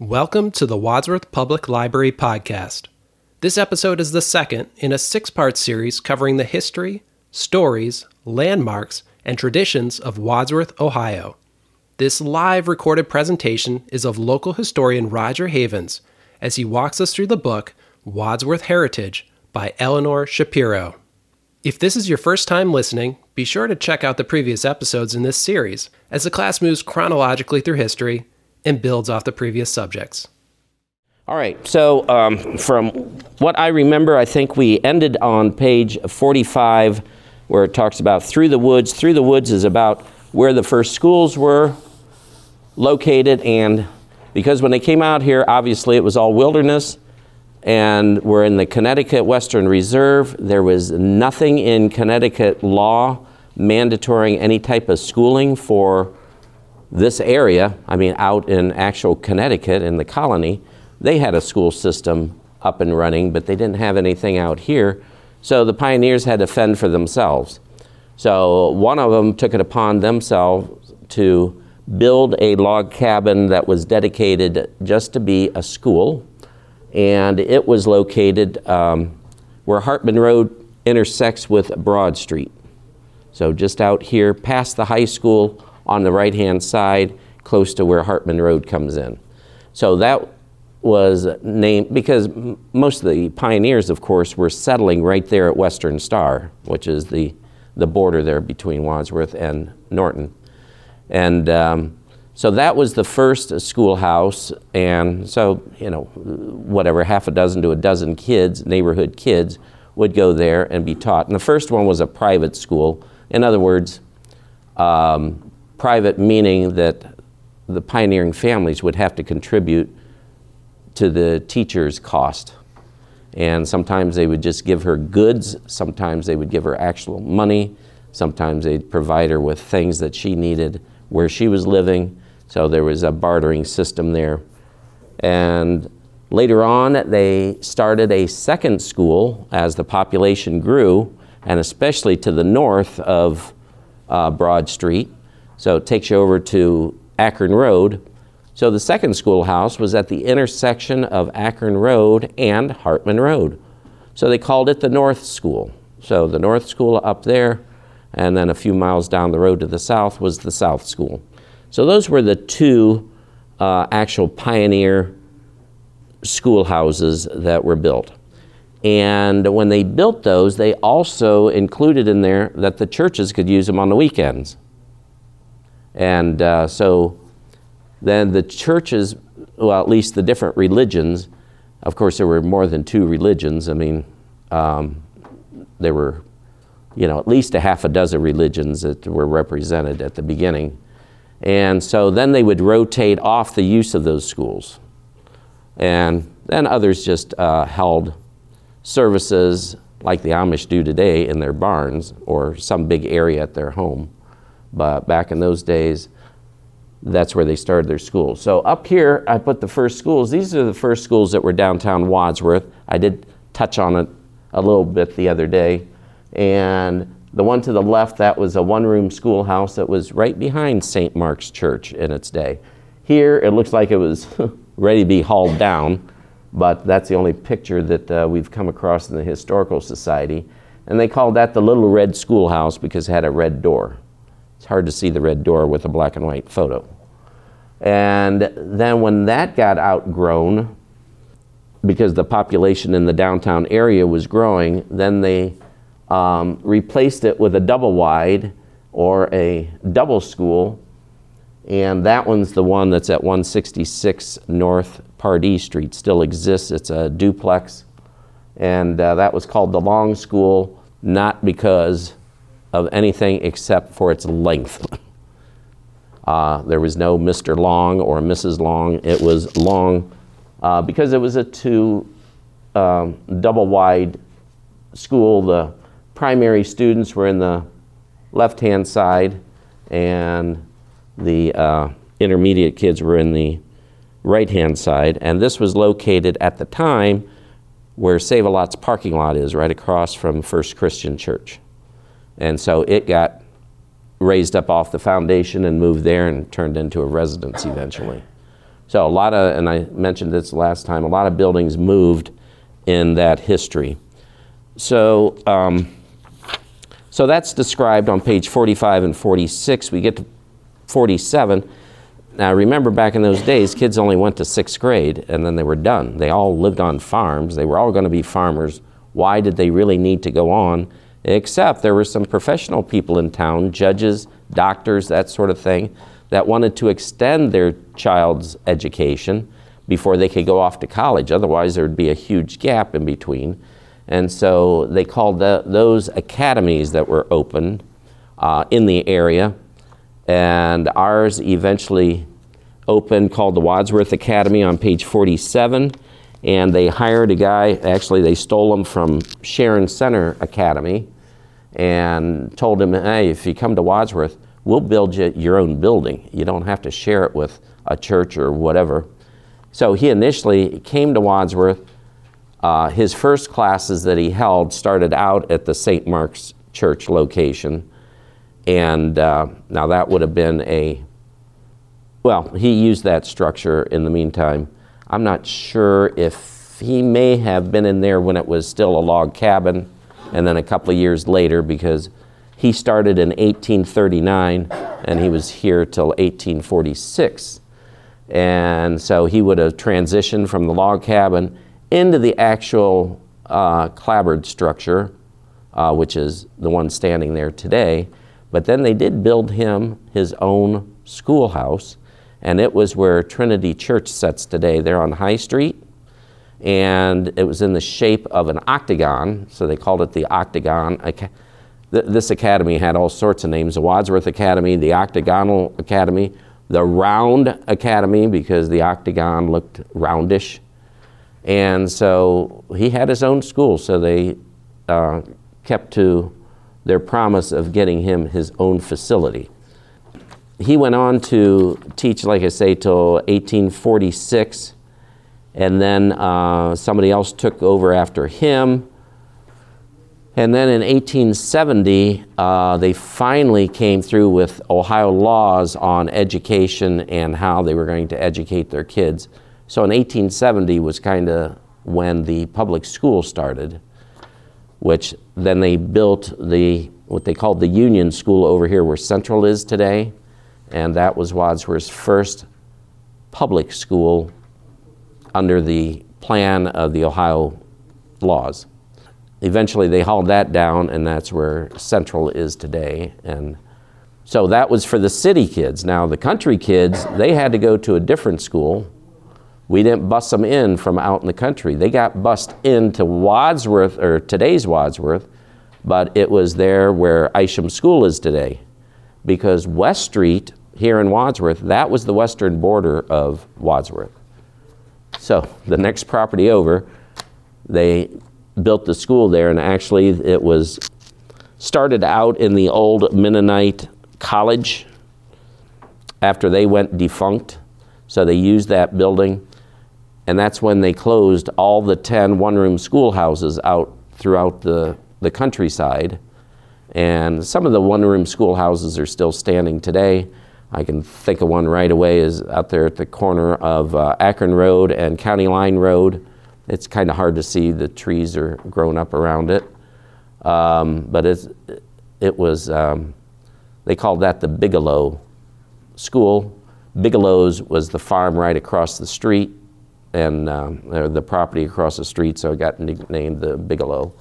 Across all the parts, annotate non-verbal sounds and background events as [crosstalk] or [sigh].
Welcome to the Wadsworth Public Library Podcast. This episode is the second in a six part series covering the history, stories, landmarks, and traditions of Wadsworth, Ohio. This live recorded presentation is of local historian Roger Havens as he walks us through the book Wadsworth Heritage by Eleanor Shapiro. If this is your first time listening, be sure to check out the previous episodes in this series as the class moves chronologically through history and builds off the previous subjects. All right, so um, from what I remember, I think we ended on page 45 where it talks about through the woods. Through the woods is about where the first schools were located, and because when they came out here, obviously it was all wilderness, and we're in the Connecticut Western Reserve. There was nothing in Connecticut law mandatory any type of schooling for this area. I mean, out in actual Connecticut in the colony, they had a school system up and running, but they didn't have anything out here. So the pioneers had to fend for themselves. So one of them took it upon themselves to build a log cabin that was dedicated just to be a school and it was located um, where Hartman Road intersects with Broad Street. So just out here past the high school on the right hand side, close to where Hartman Road comes in. So that was named because most of the pioneers, of course, were settling right there at Western Star, which is the, the border there between Wadsworth and Norton. And um, so that was the first schoolhouse, and so, you know, whatever, half a dozen to a dozen kids, neighborhood kids, would go there and be taught. And the first one was a private school. In other words, um, private meaning that the pioneering families would have to contribute to the teacher's cost. And sometimes they would just give her goods, sometimes they would give her actual money, sometimes they'd provide her with things that she needed where she was living. So there was a bartering system there. And later on, they started a second school as the population grew, and especially to the north of uh, Broad Street. So it takes you over to Akron Road. So the second schoolhouse was at the intersection of Akron Road and Hartman Road. So they called it the North School. So the North School up there, and then a few miles down the road to the south was the South School. So those were the two uh, actual pioneer schoolhouses that were built. And when they built those, they also included in there that the churches could use them on the weekends. And uh, so then the churches, well, at least the different religions, of course, there were more than two religions. I mean, um, there were, you know, at least a half a dozen religions that were represented at the beginning. And so then they would rotate off the use of those schools. And then others just uh, held services like the Amish do today in their barns or some big area at their home. But back in those days, that's where they started their schools. So up here, I put the first schools. These are the first schools that were downtown Wadsworth. I did touch on it a little bit the other day. And the one to the left, that was a one room schoolhouse that was right behind St. Mark's Church in its day. Here, it looks like it was [laughs] ready to be hauled down, but that's the only picture that uh, we've come across in the Historical Society. And they called that the Little Red Schoolhouse because it had a red door. It's hard to see the red door with a black and white photo. And then when that got outgrown, because the population in the downtown area was growing, then they um, replaced it with a double wide or a double school, and that one's the one that's at 166 North Pardee Street. Still exists. It's a duplex, and uh, that was called the Long School, not because of anything except for its length. [laughs] Uh, there was no Mr. Long or Mrs. Long. It was long uh, because it was a two um, double wide school. The primary students were in the left hand side, and the uh, intermediate kids were in the right hand side. And this was located at the time where Save a Lot's parking lot is, right across from First Christian Church. And so it got raised up off the foundation and moved there and turned into a residence eventually. So a lot of, and I mentioned this last time, a lot of buildings moved in that history. So, um, so that's described on page 45 and 46. We get to 47. Now, remember back in those days, kids only went to sixth grade and then they were done. They all lived on farms. They were all going to be farmers. Why did they really need to go on? Except there were some professional people in town, judges, doctors, that sort of thing, that wanted to extend their child's education before they could go off to college. Otherwise, there would be a huge gap in between. And so they called the, those academies that were open uh, in the area. And ours eventually opened called the Wadsworth Academy on page 47. And they hired a guy, actually, they stole him from Sharon Center Academy and told him, hey, if you come to Wadsworth, we'll build you your own building. You don't have to share it with a church or whatever. So he initially came to Wadsworth. Uh, his first classes that he held started out at the St. Mark's Church location. And uh, now that would have been a, well, he used that structure in the meantime. I'm not sure if he may have been in there when it was still a log cabin and then a couple of years later because he started in 1839 and he was here till 1846. And so he would have transitioned from the log cabin into the actual uh, clapboard structure, uh, which is the one standing there today. But then they did build him his own schoolhouse, and it was where Trinity Church sits today. They're on High Street, and it was in the shape of an octagon, so they called it the Octagon. This academy had all sorts of names the Wadsworth Academy, the Octagonal Academy, the Round Academy, because the octagon looked roundish. And so he had his own school, so they uh, kept to their promise of getting him his own facility. He went on to teach, like I say, till 1846 and then uh, somebody else took over after him. And then in 1870, uh, they finally came through with Ohio laws on education and how they were going to educate their kids. So in 1870 was kind of when the public school started, which then they built the what they called the Union School over here where Central is today, and that was Wadsworth's first public school under the plan of the Ohio laws. Eventually, they hauled that down, and that's where Central is today. And so that was for the city kids. Now, the country kids, they had to go to a different school. We didn't bus them in from out in the country. They got bussed into Wadsworth, or today's Wadsworth, but it was there where Isham School is today. Because West Street here in Wadsworth, that was the western border of Wadsworth. So the next property over, they built the school there, and actually it was started out in the old Mennonite college after they went defunct. So they used that building, and that's when they closed all the 10 one room schoolhouses out throughout the, the countryside. And some of the one room schoolhouses are still standing today. I can think of one right away is out there at the corner of uh, Akron Road and County Line Road. It's kind of hard to see, the trees are grown up around it. Um, but it's, it was, um, they called that the Bigelow School. Bigelow's was the farm right across the street and um, the property across the street, so it got named the Bigelow.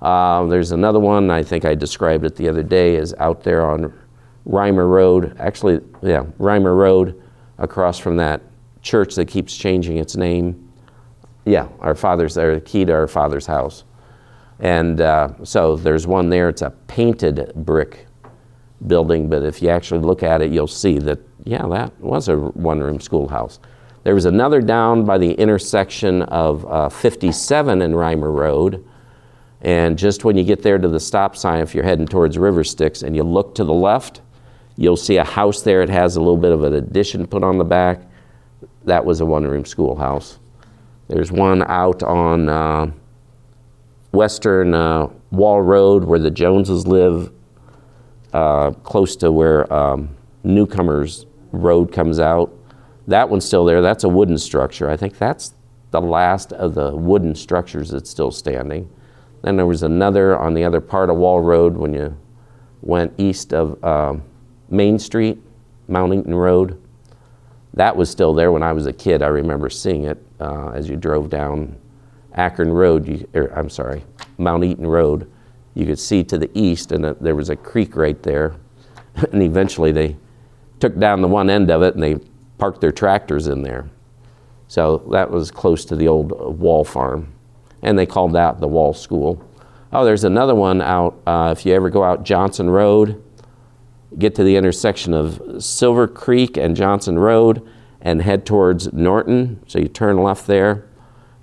Uh, there's another one, I think I described it the other day, is out there on Reimer Road, actually, yeah, Reimer Road, across from that church that keeps changing its name. Yeah, our father's there, the key to our father's house. And uh, so there's one there, it's a painted brick building, but if you actually look at it, you'll see that, yeah, that was a one room schoolhouse. There was another down by the intersection of uh, 57 and Reimer Road. And just when you get there to the stop sign, if you're heading towards River Styx and you look to the left, You'll see a house there. It has a little bit of an addition put on the back. That was a one room schoolhouse. There's one out on uh, Western uh, Wall Road where the Joneses live, uh, close to where um, Newcomers Road comes out. That one's still there. That's a wooden structure. I think that's the last of the wooden structures that's still standing. Then there was another on the other part of Wall Road when you went east of um, Main Street, Mount Eaton Road. That was still there when I was a kid. I remember seeing it uh, as you drove down Akron Road, you, er, I'm sorry, Mount Eaton Road. You could see to the east, and there was a creek right there. [laughs] and eventually they took down the one end of it and they parked their tractors in there. So that was close to the old Wall Farm. And they called that the Wall School. Oh, there's another one out, uh, if you ever go out Johnson Road, get to the intersection of Silver Creek and Johnson Road and head towards Norton. So you turn left there.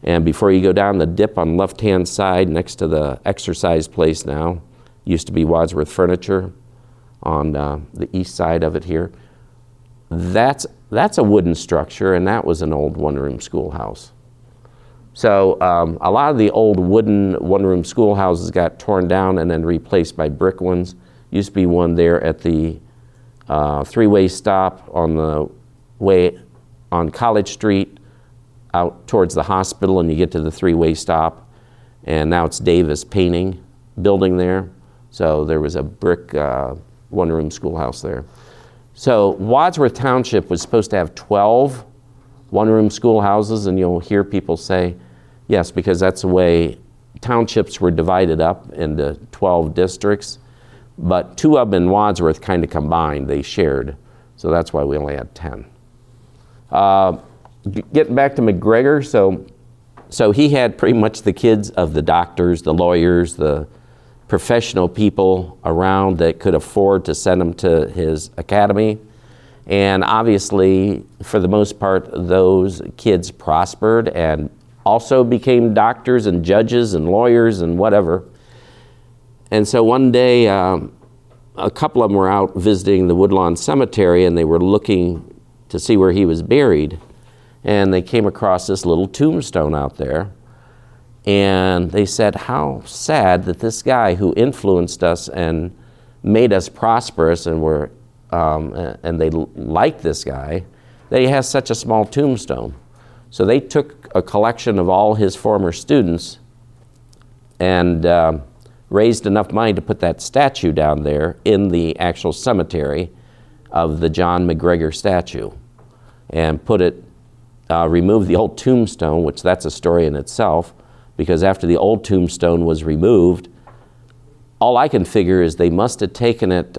And before you go down the dip on left hand side next to the exercise place now, used to be Wadsworth Furniture on uh, the east side of it here. That's, that's a wooden structure, and that was an old one room schoolhouse. So um, a lot of the old wooden one room schoolhouses got torn down and then replaced by brick ones. Used to be one there at the uh, three way stop on the way on College Street out towards the hospital, and you get to the three way stop. And now it's Davis Painting building there. So there was a brick uh, one room schoolhouse there. So Wadsworth Township was supposed to have 12 one room schoolhouses, and you'll hear people say, yes, because that's the way townships were divided up into 12 districts. But two of them in Wadsworth kind of combined, they shared. So that's why we only had 10. Uh, getting back to McGregor, so, so he had pretty much the kids of the doctors, the lawyers, the professional people around that could afford to send them to his academy. And obviously, for the most part, those kids prospered and also became doctors and judges and lawyers and whatever. And so one day, um, a couple of them were out visiting the Woodlawn Cemetery and they were looking to see where he was buried. And they came across this little tombstone out there. And they said, How sad that this guy who influenced us and made us prosperous and were um, and they liked this guy, that he has such a small tombstone. So they took a collection of all his former students and uh, raised enough money to put that statue down there in the actual cemetery of the John McGregor statue and put it, uh, remove the old tombstone, which that's a story in itself, because after the old tombstone was removed, all I can figure is they must have taken it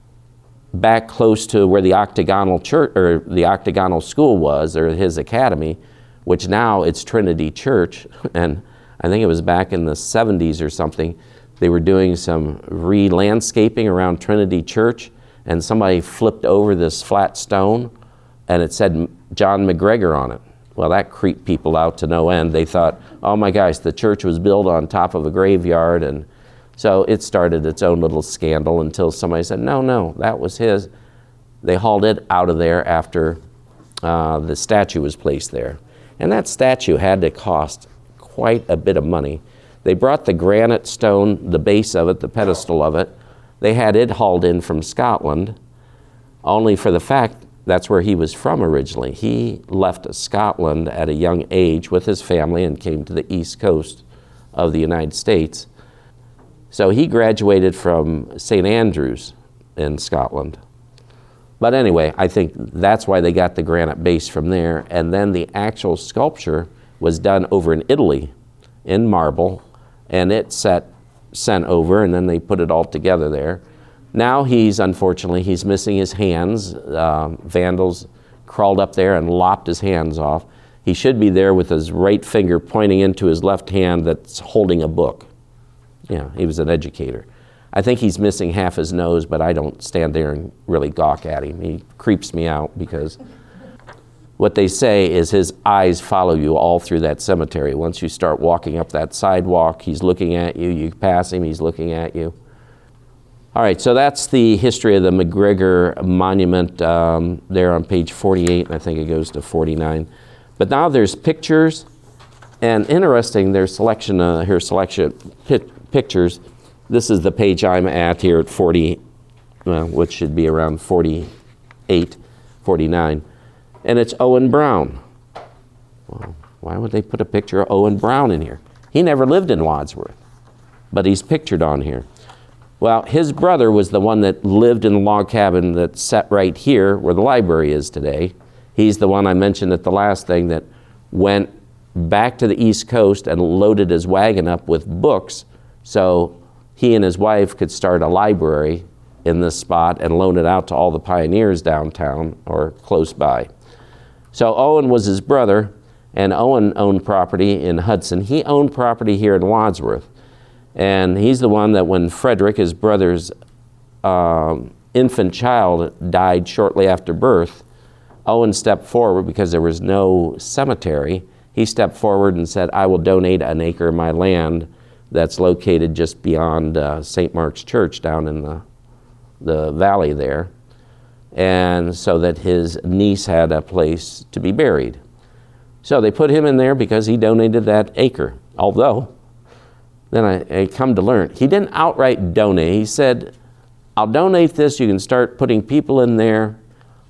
back close to where the octagonal church or the octagonal school was or his academy which now it's trinity church. [laughs] And i think it was back in the 70s or something they were doing some re-landscaping around trinity church and somebody flipped over this flat stone and it said john mcgregor on it well that creeped people out to no end they thought oh my gosh the church was built on top of a graveyard and so it started its own little scandal until somebody said, no, no, that was his. They hauled it out of there after uh, the statue was placed there. And that statue had to cost quite a bit of money. They brought the granite stone, the base of it, the pedestal of it, they had it hauled in from Scotland, only for the fact that's where he was from originally. He left Scotland at a young age with his family and came to the east coast of the United States. So he graduated from St. Andrews in Scotland. But anyway, I think that's why they got the granite base from there. And then the actual sculpture was done over in Italy in marble, and it set sent over, and then they put it all together there. Now he's unfortunately he's missing his hands. Uh, vandals crawled up there and lopped his hands off. He should be there with his right finger pointing into his left hand that's holding a book. Yeah, he was an educator. I think he's missing half his nose, but I don't stand there and really gawk at him. He creeps me out because what they say is his eyes follow you all through that cemetery. Once you start walking up that sidewalk, he's looking at you. You pass him, he's looking at you. All right, so that's the history of the McGregor Monument um, there on page 48, and I think it goes to 49. But now there's pictures, and interesting, there's selection, uh, here selection, pictures. This is the page I'm at here at 40, well, which should be around 48, 49. And it's Owen Brown. Well, why would they put a picture of Owen Brown in here? He never lived in Wadsworth, but he's pictured on here. Well, his brother was the one that lived in the log cabin that's set right here where the library is today. He's the one I mentioned at the last thing that went back to the East Coast and loaded his wagon up with books so he and his wife could start a library in this spot and loan it out to all the pioneers downtown or close by. So Owen was his brother, and Owen owned property in Hudson. He owned property here in Wadsworth. And he's the one that when Frederick, his brother's um, infant child, died shortly after birth, Owen stepped forward because there was no cemetery. He stepped forward and said, I will donate an acre of my land that's located just beyond uh, St. Mark's Church down in the, the valley there. And so that his niece had a place to be buried. So they put him in there because he donated that acre. Although, then I, I come to learn, he didn't outright donate. He said, I'll donate this, you can start putting people in there,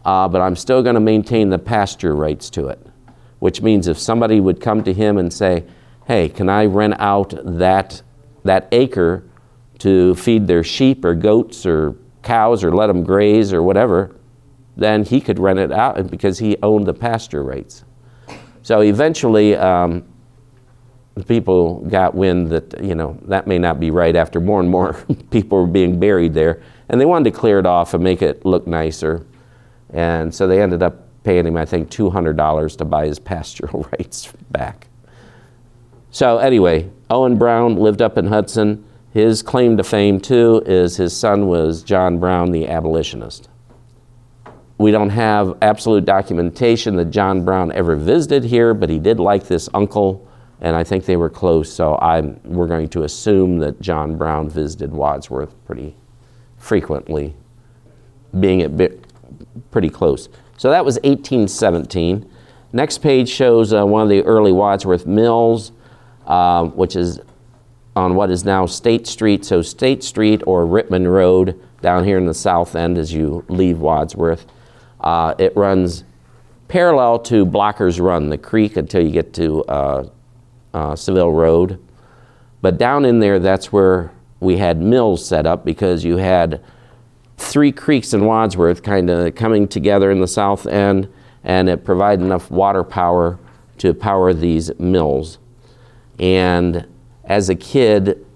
uh, but I'm still going to maintain the pasture rights to it. Which means if somebody would come to him and say, hey, can I rent out that, that acre to feed their sheep or goats or cows or let them graze or whatever, then he could rent it out because he owned the pasture rights. So eventually, um, people got wind that you know that may not be right. After more and more [laughs] people were being buried there, and they wanted to clear it off and make it look nicer, and so they ended up paying him, I think, two hundred dollars to buy his [laughs] pastoral rights back. So anyway, Owen Brown lived up in Hudson. His claim to fame too is his son was John Brown, the abolitionist. We don't have absolute documentation that John Brown ever visited here, but he did like this uncle, and I think they were close. So I'm, we're going to assume that John Brown visited Wadsworth pretty frequently, being a bit pretty close. So that was 1817. Next page shows uh, one of the early Wadsworth mills, uh, which is on what is now State Street. So State Street or Rittman Road down here in the south end as you leave Wadsworth. Uh, it runs parallel to Blockers Run, the creek, until you get to uh, uh, Seville Road. But down in there, that's where we had mills set up because you had three creeks in Wadsworth kind of coming together in the south end, and it provided enough water power to power these mills. And as a kid,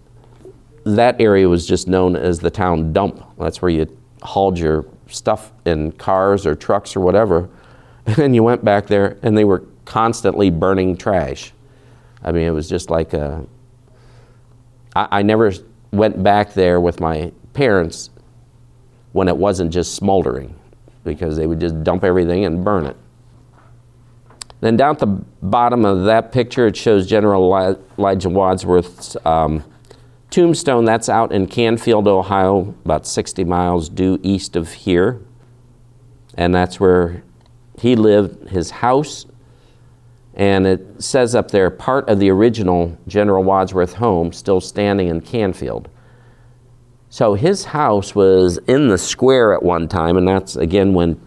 that area was just known as the town dump. That's where you hauled your stuff in cars or trucks or whatever. [laughs] And then you went back there and they were constantly burning trash. I mean, it was just like a. I, I never went back there with my parents when it wasn't just smoldering because they would just dump everything and burn it. Then down at the bottom of that picture, it shows General Elijah Wadsworth's um, Tombstone, that's out in Canfield, Ohio, about 60 miles due east of here. And that's where he lived, his house. And it says up there, part of the original General Wadsworth home still standing in Canfield. So his house was in the square at one time, and that's again when,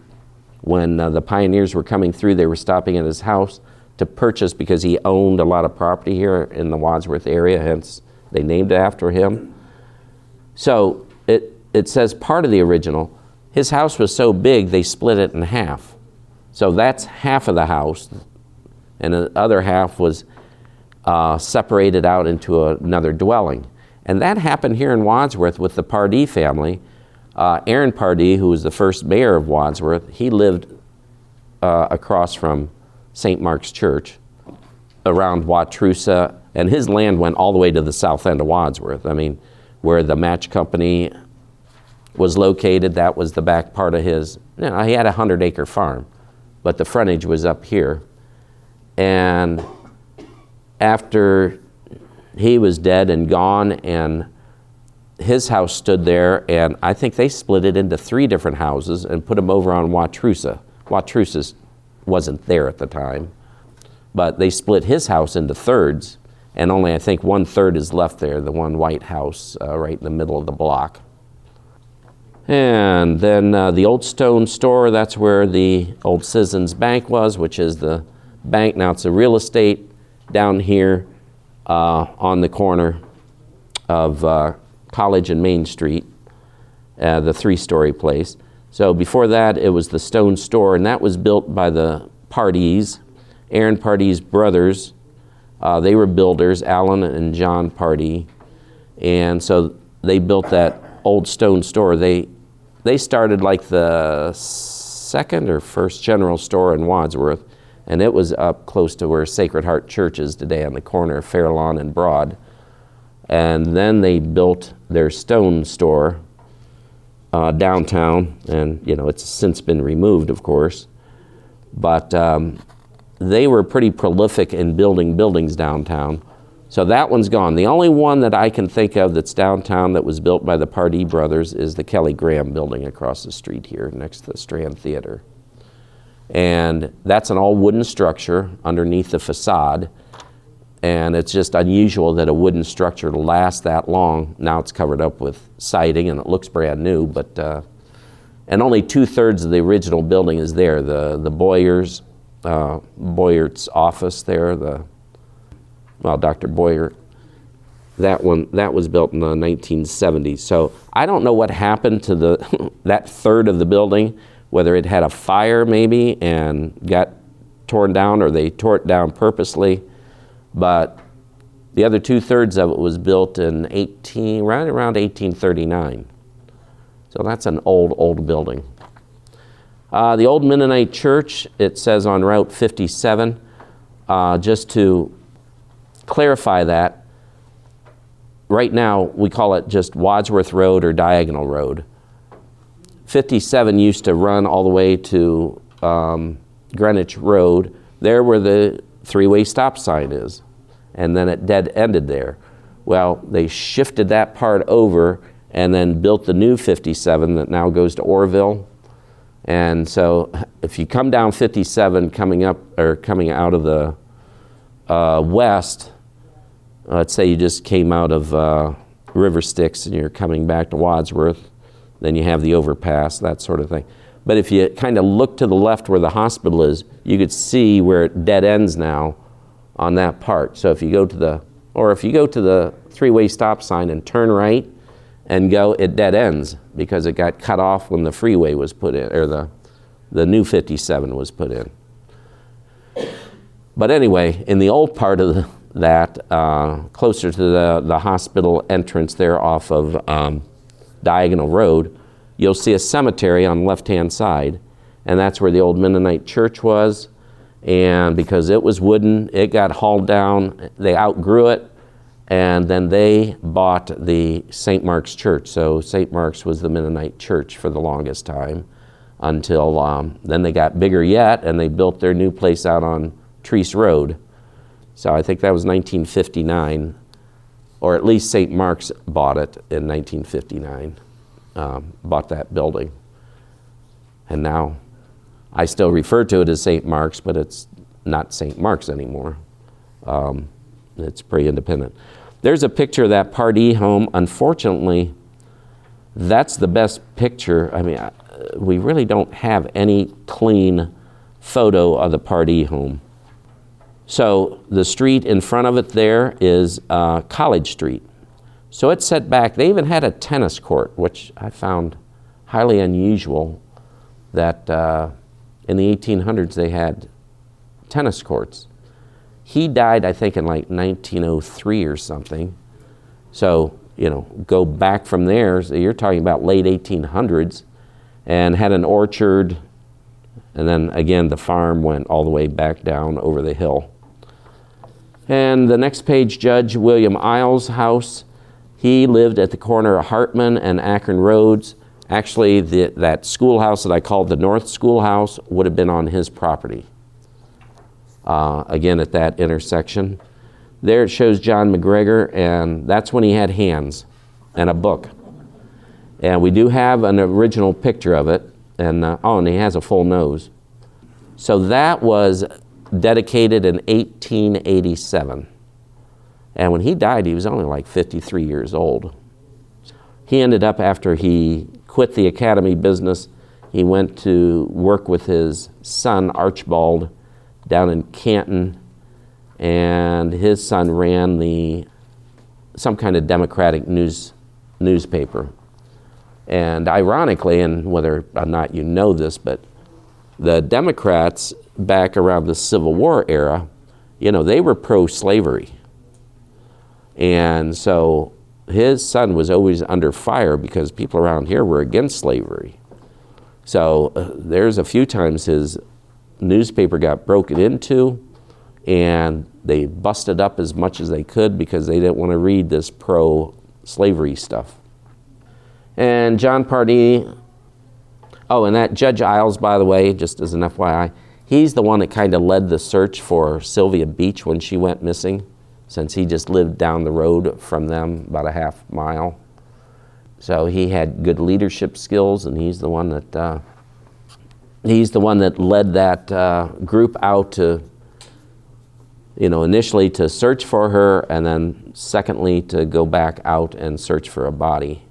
when uh, the pioneers were coming through, they were stopping at his house to purchase because he owned a lot of property here in the Wadsworth area, hence they named it after him. So it, it says part of the original. His house was so big, they split it in half. So that's half of the house, and the other half was uh, separated out into another dwelling. And that happened here in Wadsworth with the Pardee family. Uh, Aaron Pardee, who was the first mayor of Wadsworth, he lived uh, across from St. Mark's Church around Wautroosa and his land went all the way to the south end of Wadsworth. I mean, where the match company was located, that was the back part of his. You know, he had a hundred acre farm, but the frontage was up here. And after he was dead and gone, and his house stood there, and I think they split it into three different houses and put them over on Wautroosa. Wautroosa wasn't there at the time, but they split his house into thirds and only I think one third is left there, the one white house uh, right in the middle of the block. And then uh, the old stone store, that's where the old Citizens Bank was, which is the bank. Now it's a real estate down here uh, on the corner of uh, College and Main Street, uh, the three story place. So before that, it was the stone store, and that was built by the Pardees, Aaron Pardee's brothers. Uh, they were builders, Alan and John Pardee. And so they built that old stone store. They they started like the second or first general store in Wadsworth, and it was up close to where Sacred Heart Church is today on the corner of Fairlawn and Broad. And then they built their stone store uh, downtown, and you know it's since been removed, of course. But um, they were pretty prolific in building buildings downtown. So that one's gone. The only one that I can think of that's downtown that was built by the Pardee brothers is the Kelly Graham building across the street here next to the Strand Theater. And that's an all wooden structure underneath the facade. And it's just unusual that a wooden structure lasts that long. Now it's covered up with siding and it looks brand new, but uh, and only two thirds of the original building is there. The the Boyers, uh, Boyert's office there, the well, Dr. Boyer, that one that was built in the 1970s. So I don't know what happened to the [laughs] that third of the building, whether it had a fire maybe and got torn down, or they tore it down purposely. But the other two thirds of it was built in 18 right around 1839. So that's an old old building. Uh, the old Mennonite church, it says on Route 57, uh, just to clarify that. Right now, we call it just Wadsworth Road or Diagonal Road. 57 used to run all the way to um, Greenwich Road, there were the three way stop sign is, and then it dead ended there. Well, they shifted that part over and then built the new 57 that now goes to Orrville. And so if you come down 57 coming up or coming out of the uh, west, let's say you just came out of uh, River Styx and you're coming back to Wadsworth, then you have the overpass, that sort of thing. But if you kind of look to the left where the hospital is, you could see where it dead ends now on that part. So if you go to the, or if you go to the three-way stop sign and turn right and go, it dead ends because it got cut off when the freeway was put in, or the, the new 57 was put in. But anyway, in the old part of the, that uh, closer to the, the hospital entrance there off of um, Diagonal Road, you'll see a cemetery on the left hand side. And that's where the old Mennonite church was. And because it was wooden, it got hauled down. They outgrew it. And then they bought the St. Mark's Church. So St. Mark's was the Mennonite church for the longest time until um, then they got bigger yet and they built their new place out on Trease Road. So I think that was 1959, or at least St. Mark's bought it in 1959, um, bought that building. And now I still refer to it as St. Mark's, but it's not St. Mark's anymore. Um, it's pretty independent. There's a picture of that Pardee home. Unfortunately, that's the best picture. I mean, we really don't have any clean photo of the Pardee home. So the street in front of it there is uh, College Street. So it's set back. They even had a tennis court, which I found highly unusual that uh, in the 1800s they had tennis courts. He died, I think, in like 1903 or something. So, you know, go back from there, so you're talking about late 1800s, and had an orchard, and then again, the farm went all the way back down over the hill. And the next page, Judge William Isles' house. He lived at the corner of Hartman and Akron Roads. Actually, the, that schoolhouse that I called the North Schoolhouse would have been on his property. Uh, again, at that intersection. There it shows John McGregor, and that's when he had hands and a book. And we do have an original picture of it, and uh, oh, and he has a full nose. So that was dedicated in 1887. And when he died, he was only like 53 years old. He ended up, after he quit the academy business. He went to work with his son, Archibald, down in Canton, and his son ran the some kind of Democratic news newspaper. And ironically, and whether or not you know this, but the Democrats back around the Civil War era, you know, they were pro slavery. And so his son was always under fire because people around here were against slavery. So uh, there's a few times his newspaper got broken into and they busted up as much as they could because they didn't want to read this pro slavery stuff. And John Pardee, oh, and that Judge Isles, by the way, just as an FYI, he's the one that kind of led the search for Sylvia Beach when she went missing since he just lived down the road from them about a half mile. So he had good leadership skills, and he's the one that uh, he's the one that led that uh, group out to, you know, initially to search for her, and then secondly to go back out and search for a body,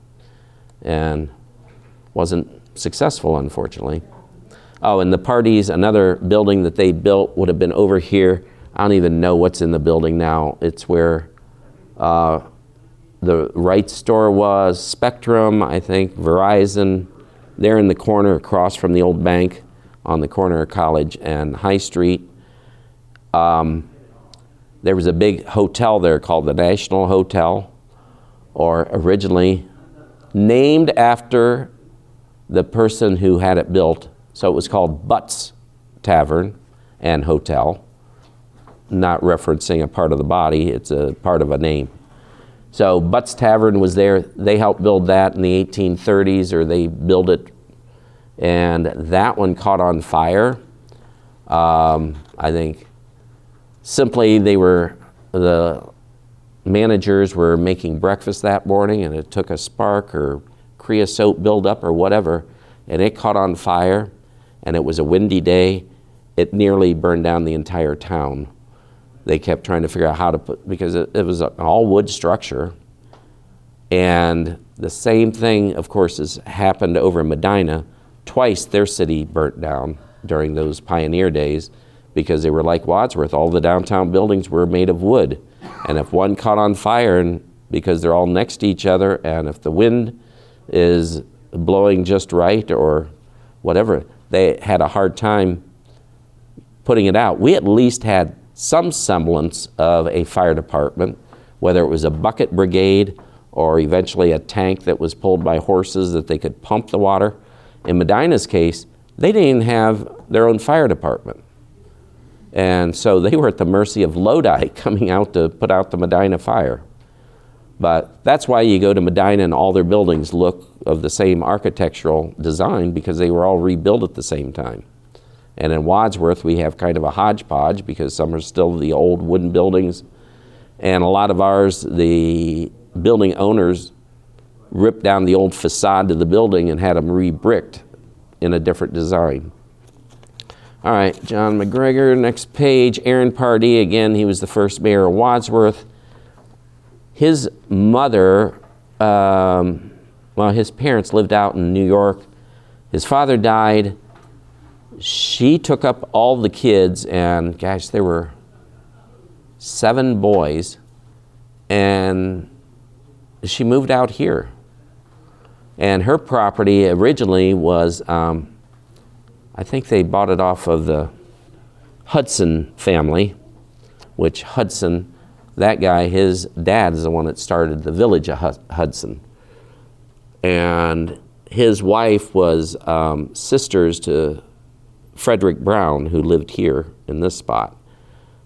and wasn't successful, unfortunately. Oh, and the Pardees, another building that they built would have been over here I don't even know what's in the building now. It's where uh, the Wright store was, Spectrum, I think, Verizon. They're in the corner across from the old bank on the corner of College and High Street. Um, there was a big hotel there called the National Hotel, or originally named after the person who had it built. So it was called Butts Tavern and Hotel not referencing a part of the body, it's a part of a name. So Butts Tavern was there. They helped build that in the 1830s, or they built it, and that one caught on fire. Um, I think simply they were the managers were making breakfast that morning, and it took a spark or creosote buildup or whatever, and it caught on fire. And it was a windy day. It nearly burned down the entire town they kept trying to figure out how to put because it, it was an all wood structure. And the same thing of course has happened over in medina. Twice their city burnt down during those pioneer days because they were like wadsworth. All the downtown buildings were made of wood. And if one caught on fire and because they're all next to each other and if the wind is blowing just right or whatever they had a hard time putting it out. We at least had some semblance of a fire department, whether it was a bucket brigade or eventually a tank that was pulled by horses that they could pump the water. In Medina's case, they didn't have their own fire department. And so they were at the mercy of Lodi [laughs] coming out to put out the Medina fire. But that's why you go to Medina and all their buildings look of the same architectural design because they were all rebuilt at the same time. And in Wadsworth, we have kind of a hodgepodge because some are still the old wooden buildings. And a lot of ours, the building owners ripped down the old facade of the building and had them re-bricked in a different design. All right, John McGregor, next page. Aaron Pardee, again, he was the first mayor of Wadsworth. His mother, um, well, his parents lived out in New York. His father died she took up all the kids, and gosh, there were seven boys, and she moved out here. And her property originally was, um, I think they bought it off of the Hudson family, which Hudson, that guy, his dad is the one that started the village of Hudson. And his wife was um, sisters to Frederick Brown, who lived here in this spot.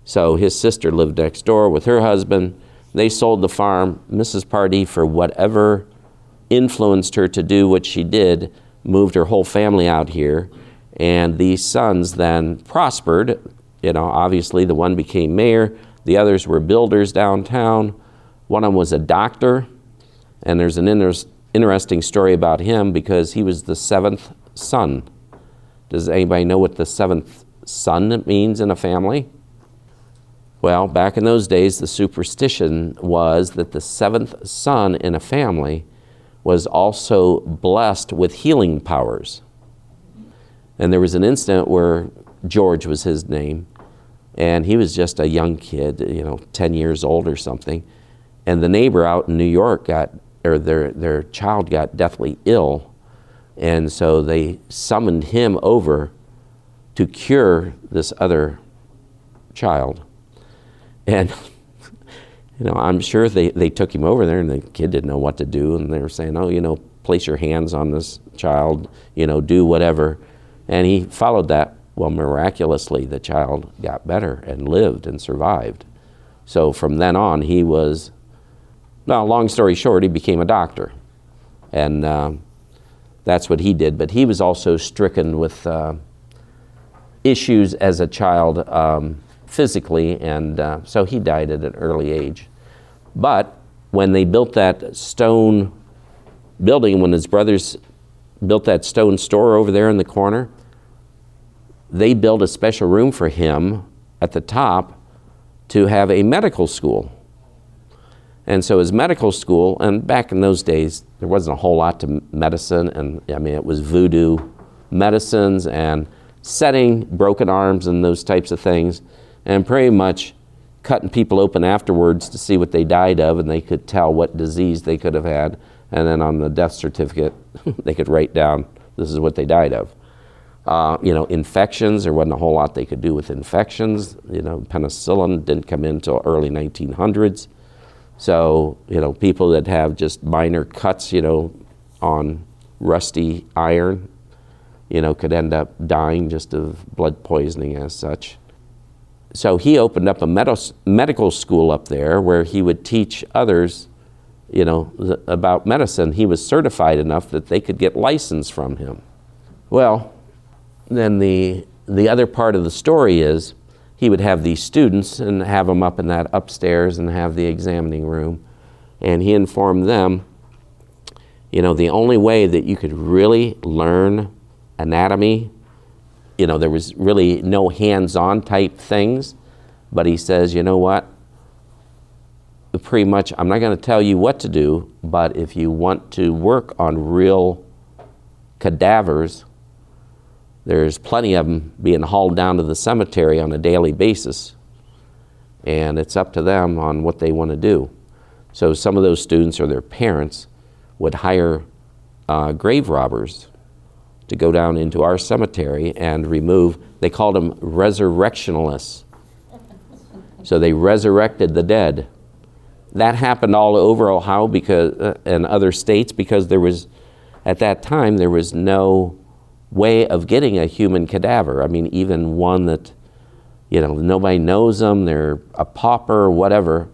So his sister lived next door with her husband. They sold the farm. Mrs. Pardee, for whatever influenced her to do what she did, moved her whole family out here. And these sons then prospered. You know, obviously the one became mayor, the others were builders downtown. One of them was a doctor. And there's an inter- interesting story about him because he was the seventh son does anybody know what the seventh son means in a family? Well, back in those days, the superstition was that the seventh son in a family was also blessed with healing powers. And there was an incident where George was his name, and he was just a young kid, you know, 10 years old or something. And the neighbor out in New York got, or their, their child got deathly ill. And so they summoned him over to cure this other child. And, [laughs] you know, I'm sure they, they took him over there and the kid didn't know what to do. And they were saying, oh, you know, place your hands on this child, you know, do whatever. And he followed that. Well, miraculously, the child got better and lived and survived. So from then on, he was, well, long story short, he became a doctor. And uh, that's what he did. But he was also stricken with uh, issues as a child um, physically, and uh, so he died at an early age. But when they built that stone building, when his brothers built that stone store over there in the corner, they built a special room for him at the top to have a medical school. And so his medical school, and back in those days, there wasn't a whole lot to medicine, and I mean, it was voodoo medicines and setting broken arms and those types of things, and pretty much cutting people open afterwards to see what they died of, and they could tell what disease they could have had. And then on the death certificate, [laughs] they could write down this is what they died of. Uh, you know, infections, there wasn't a whole lot they could do with infections. You know, penicillin didn't come in until early 1900s. So, you know, people that have just minor cuts, you know, on rusty iron, you know, could end up dying just of blood poisoning as such. So he opened up a med- medical school up there where he would teach others, you know, th- about medicine. He was certified enough that they could get license from him. Well, then the the other part of the story is he would have these students and have them up in that upstairs and have the examining room. And he informed them, you know, the only way that you could really learn anatomy, you know, there was really no hands on type things. But he says, you know what? Pretty much, I'm not going to tell you what to do, but if you want to work on real cadavers, there's plenty of them being hauled down to the cemetery on a daily basis, and it's up to them on what they want to do. So some of those students or their parents would hire uh, grave robbers to go down into our cemetery and remove, they called them resurrectionalists. So they resurrected the dead. That happened all over Ohio because, uh, and other states because there was, at that time, there was no way of getting a human cadaver. I mean, even one that, you know, nobody knows them, they're a pauper, whatever,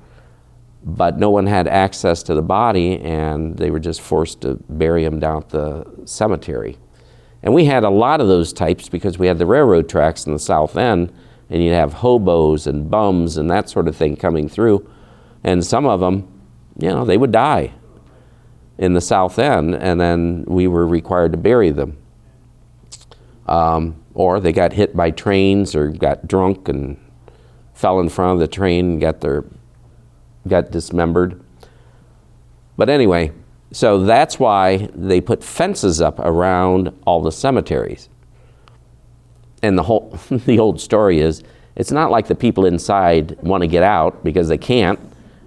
but no one had access to the body and they were just forced to bury them down at the cemetery. And we had a lot of those types because we had the railroad tracks in the south end, and you'd have hobos and bums and that sort of thing coming through. And some of them, you know, they would die in the south end, and then we were required to bury them. Um, or they got hit by trains or got drunk and fell in front of the train and got their got dismembered. But anyway, so that's why they put fences up around all the cemeteries. And the whole [laughs] the old story is it's not like the people inside want to get out because they can't,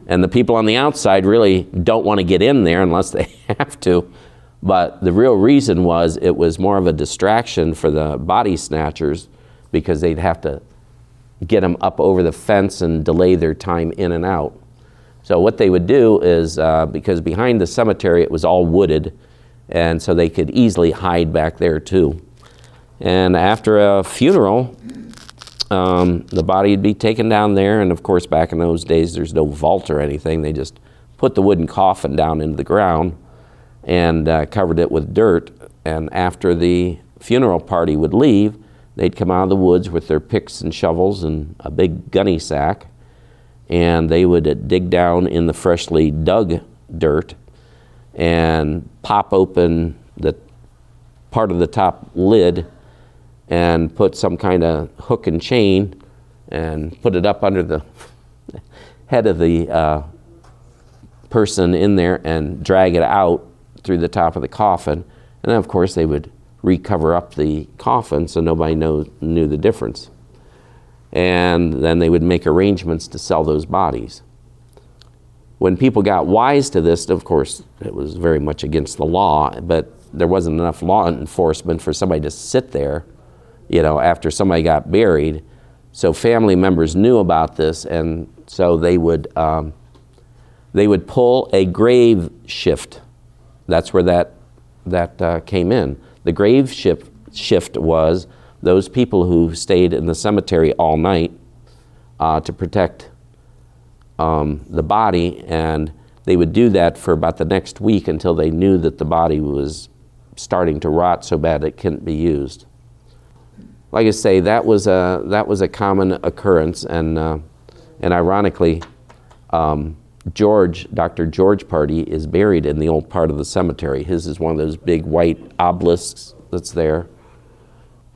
and the people on the outside really don't want to get in there unless they [laughs] have to. But the real reason was it was more of a distraction for the body snatchers because they'd have to get them up over the fence and delay their time in and out. So what they would do is uh, because behind the cemetery it was all wooded, and so they could easily hide back there too. And after a funeral, um, the body would be taken down there, and of course, back in those days, there's no vault or anything. They just put the wooden coffin down into the ground and uh, covered it with dirt. And after the funeral party would leave, they'd come out of the woods with their picks and shovels and a big gunny sack, and they would dig down in the freshly dug dirt and pop open the part of the top lid and put some kind of hook and chain and put it up under the [laughs] head of the uh, person in there and drag it out through the top of the coffin. And then, of course, they would recover up the coffin so nobody know, knew the difference. And then they would make arrangements to sell those bodies. When people got wise to this, of course, it was very much against the law, but there wasn't enough law enforcement for somebody to sit there, you know, after somebody got buried. So family members knew about this, and so they would um, they would pull a grave shift. That's where that that uh, came in. The grave shift shift was those people who stayed in the cemetery all night uh, to protect um, the body, and they would do that for about the next week until they knew that the body was starting to rot so bad it couldn't be used. Like I say, that was a that was a common occurrence, and uh, and ironically, um, George, Dr. George Pardee, is buried in the old part of the cemetery. His is one of those big white obelisks that's there.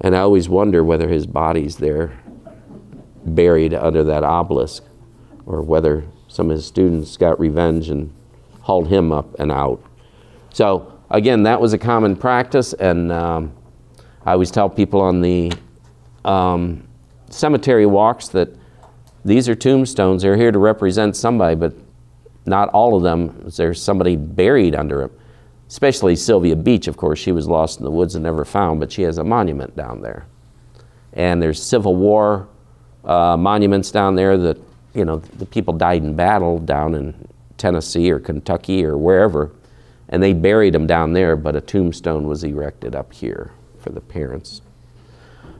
And I always wonder whether his body's there buried under that obelisk or whether some of his students got revenge and hauled him up and out. So, again, that was a common practice, and um, I always tell people on the um, cemetery walks that these are tombstones. They're here to represent somebody, but not all of them. There's somebody buried under them. Especially Sylvia Beach, of course. She was lost in the woods and never found, but she has a monument down there. And there's Civil War uh, monuments down there that, you know, the people died in battle down in Tennessee or Kentucky or wherever. And they buried them down there, but a tombstone was erected up here for the parents.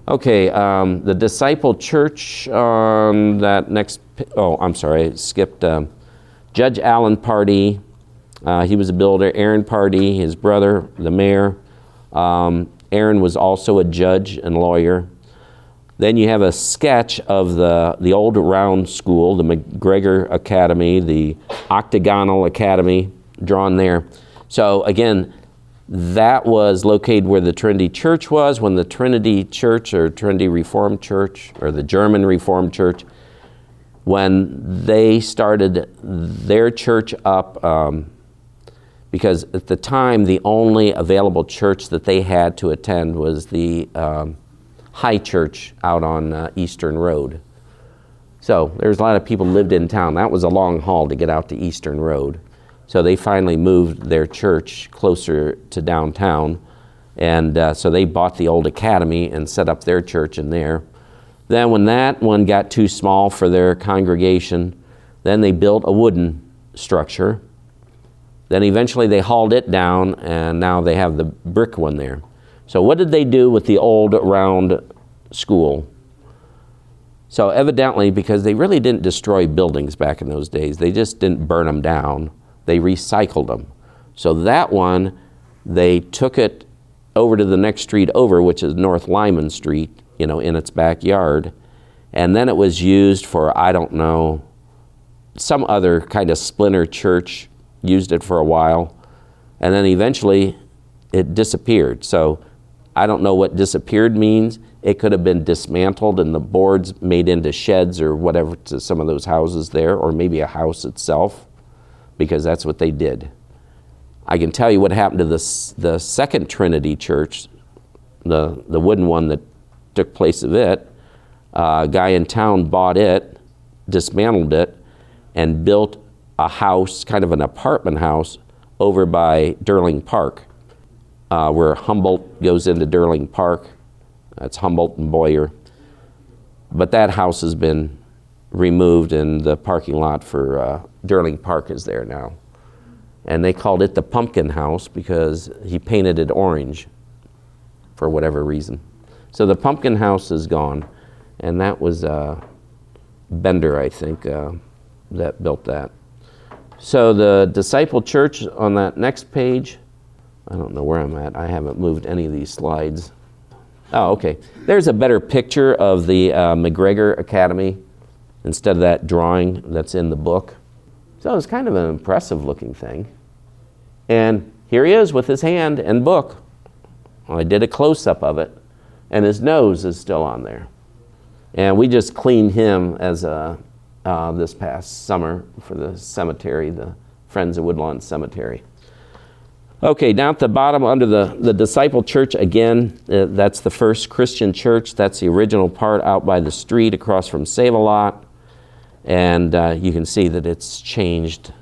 Okay, um, the disciple church on that next, oh, I'm sorry, I skipped. Um, Judge Allen Pardee, uh, he was a builder. Aaron Pardee, his brother, the mayor. Um, Aaron was also a judge and lawyer. Then you have a sketch of the, the old round school, the McGregor Academy, the Octagonal Academy, drawn there. So again, that was located where the Trinity Church was when the Trinity Church or Trinity Reformed Church or the German Reformed Church when they started their church up, um, because at the time the only available church that they had to attend was the um, High Church out on uh, Eastern Road. So there's a lot of people lived in town. That was a long haul to get out to Eastern Road. So they finally moved their church closer to downtown. And uh, so they bought the old academy and set up their church in there. Then, when that one got too small for their congregation, then they built a wooden structure. Then eventually they hauled it down, and now they have the brick one there. So, what did they do with the old round school? So, evidently, because they really didn't destroy buildings back in those days, they just didn't burn them down, they recycled them. So, that one, they took it over to the next street over, which is North Lyman Street, you know, in its backyard. And then it was used for, I don't know, some other kind of splinter church used it for a while. And then eventually it disappeared. So I don't know what disappeared means. It could have been dismantled and the boards made into sheds or whatever to some of those houses there, or maybe a house itself, because that's what they did. I can tell you what happened to the, the second Trinity church, the, the wooden one that took place of it. Uh, a guy in town bought it, dismantled it, and built a house, kind of an apartment house, over by Durling Park, uh, where Humboldt goes into Durling Park. That's Humboldt and Boyer. But that house has been removed, and the parking lot for uh, Durling Park is there now. And they called it the Pumpkin House because he painted it orange for whatever reason. So the pumpkin house is gone, and that was uh, Bender, I think, uh, that built that. So the disciple church on that next page, I don't know where I'm at. I haven't moved any of these slides. Oh, okay. There's a better picture of the uh, McGregor Academy instead of that drawing that's in the book. So it's kind of an impressive looking thing. And here he is with his hand and book. I did a close up of it and his nose is still on there. And we just cleaned him as a, uh, this past summer for the cemetery, the Friends of Woodlawn Cemetery. Okay, down at the bottom under the, the disciple church, again, uh, that's the first Christian church. That's the original part out by the street across from Save a Lot. And uh, you can see that it's changed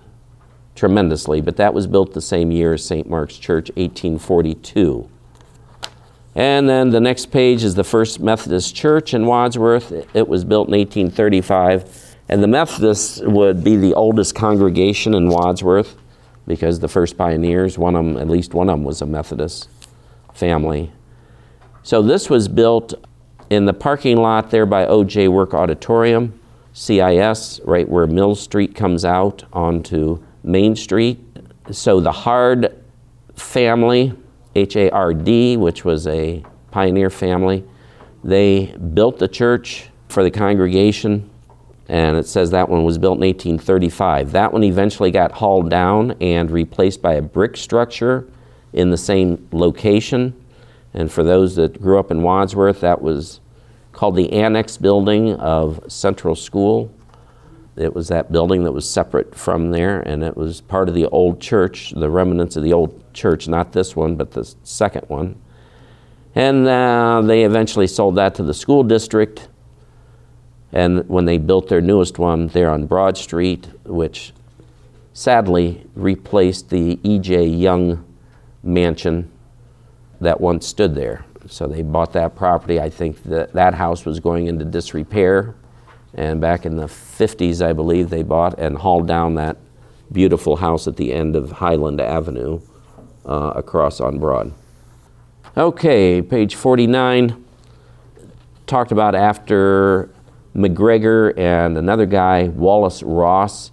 tremendously, but that was built the same year as St. Mark's Church, 1842. And then the next page is the First Methodist Church in Wadsworth. It was built in 1835. And the Methodists would be the oldest congregation in Wadsworth because the first pioneers, one of them, at least one of them, was a Methodist family. So this was built in the parking lot there by OJ Work Auditorium, CIS, right where Mill Street comes out onto Main Street. So the Hard family, H A R D, which was a pioneer family, they built the church for the congregation, and it says that one was built in 1835. That one eventually got hauled down and replaced by a brick structure in the same location. And for those that grew up in Wadsworth, that was called the Annex Building of Central School. It was that building that was separate from there, and it was part of the old church, the remnants of the old church, not this one, but the second one. And uh, they eventually sold that to the school district. And when they built their newest one there on Broad Street, which sadly replaced the E.J. Young mansion that once stood there. So they bought that property. I think that that house was going into disrepair and back in the 50s, I believe, they bought and hauled down that beautiful house at the end of Highland Avenue uh, across on Broad. Okay, page 49 talked about after McGregor and another guy, Wallace Ross.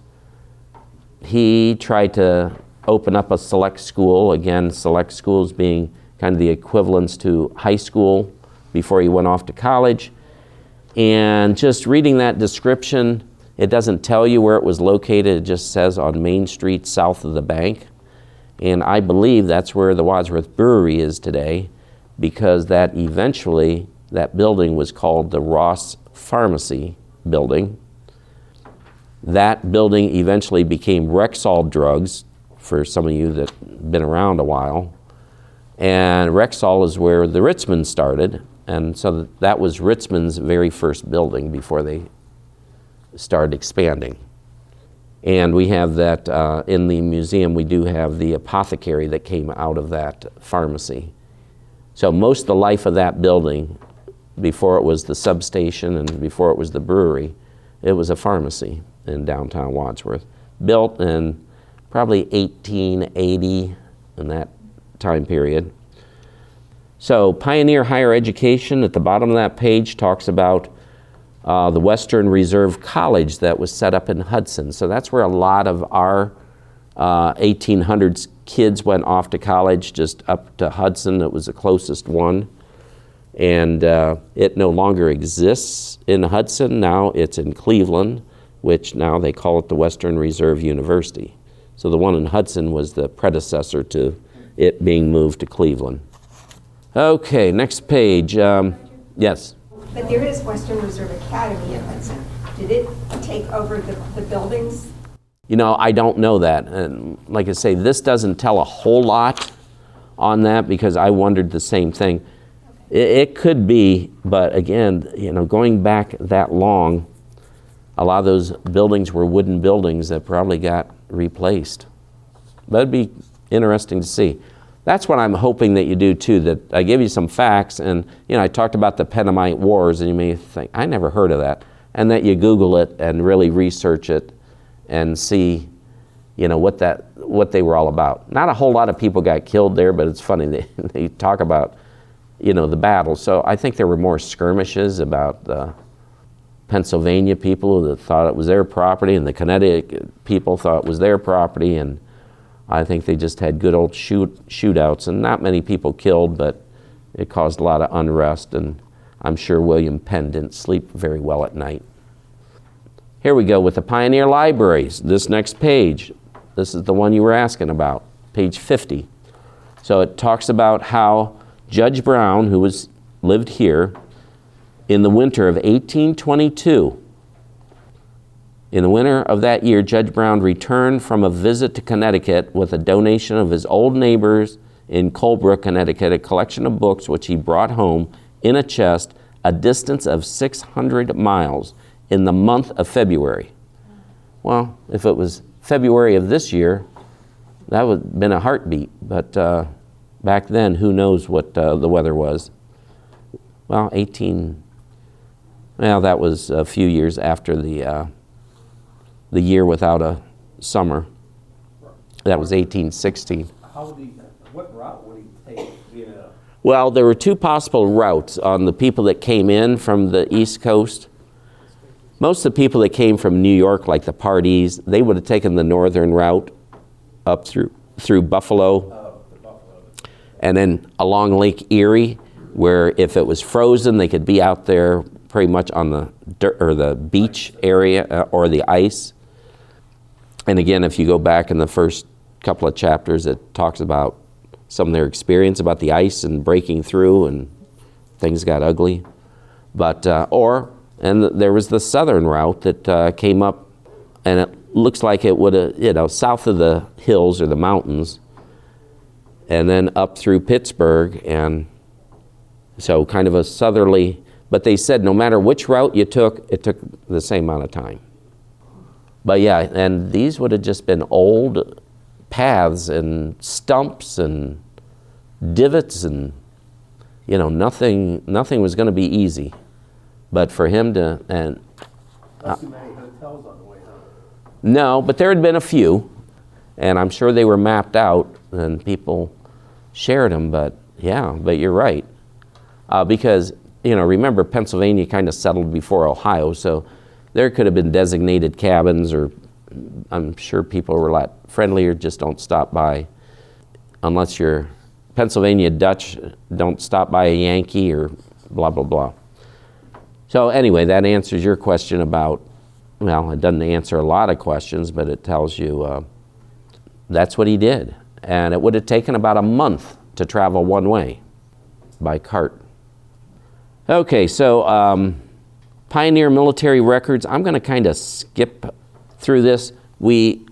He tried to open up a select school. Again, select schools being kind of the equivalents to high school before he went off to college. And just reading that description, it doesn't tell you where it was located, it just says on Main Street south of the bank. And I believe that's where the Wadsworth Brewery is today because that eventually, that building was called the Ross Pharmacy Building. That building eventually became Rexall Drugs for some of you that have been around a while. And Rexall is where the Ritzman started. And so that was Ritzman's very first building before they started expanding. And we have that uh, in the museum, we do have the apothecary that came out of that pharmacy. So most of the life of that building, before it was the substation and before it was the brewery, it was a pharmacy in downtown Wadsworth, built in probably 1880 in that time period. So, Pioneer Higher Education at the bottom of that page talks about uh, the Western Reserve College that was set up in Hudson. So, that's where a lot of our uh, 1800s kids went off to college, just up to Hudson. It was the closest one. And uh, it no longer exists in Hudson. Now it's in Cleveland, which now they call it the Western Reserve University. So, the one in Hudson was the predecessor to it being moved to Cleveland. Okay, next page. Um, yes. But there is Western Reserve Academy in Hudson. Did it take over the, the buildings? You know, I don't know that. And like I say, this doesn't tell a whole lot on that because I wondered the same thing. It, it could be, but again, you know, going back that long, a lot of those buildings were wooden buildings that probably got replaced. But it'd be interesting to see that's what I'm hoping that you do too. That I give you some facts, and you know, I talked about the Pennamite Wars, and you may think I never heard of that, and that you Google it and really research it, and see, you know, what that what they were all about. Not a whole lot of people got killed there, but it's funny [laughs] they they talk about, you know, the battle. So I think there were more skirmishes about the Pennsylvania people that thought it was their property, and the Connecticut people thought it was their property, and I think they just had good old shoot, shootouts, and not many people killed, but it caused a lot of unrest, and I'm sure William Penn didn't sleep very well at night. Here we go with the Pioneer Libraries. This next page, this is the one you were asking about, page 50. So it talks about how Judge Brown, who was lived here in the winter of 1822, In the winter of that year, Judge Brown returned from a visit to Connecticut with a donation of his old neighbors in Colebrook, Connecticut, a collection of books which he brought home in a chest a distance of 600 miles in the month of February. Well, if it was February of this year, that would have been a heartbeat. But uh, back then, who knows what uh, the weather was? Well, 18. Well, that was a few years after the uh, the year without a summer. That was 1816. How would he, what route would he take? You know? Well, there were two possible routes on the people that came in from the East Coast. Most of the people that came from New York, like the Pardees, they would have taken the northern route up through through Buffalo, and then along Lake Erie, where if it was frozen, they could be out there pretty much on the dirt or the beach area uh, or the ice. And again, if you go back in the first couple of chapters, it talks about some of their experience about the ice and breaking through, and things got ugly. But uh, or and there was the southern route that uh, came up, and it looks like it would have you know south of the hills or the mountains, and then up through Pittsburgh, and so kind of a southerly. But they said no matter which route you took, it took the same amount of time. But yeah, and these would have just been old paths and stumps and divots and you know nothing nothing was going to be easy. But for him to and Not too many hotels on the way no but there had been a few and i'm sure they were mapped out and people shared them but yeah but you're right. Uh, because you know remember pennsylvania kind of settled before ohio so there could have been designated cabins or i'm sure people were a lot friendlier just don't stop by. Unless you're pennsylvania dutch don't stop by a yankee or blah blah blah. So anyway that answers your question about well it doesn't answer a lot of questions but it tells you uh, that's what he did. And it would have taken about a month to travel one way by cart. Okay so um, pioneer military records. I'm going to kind of skip through this. We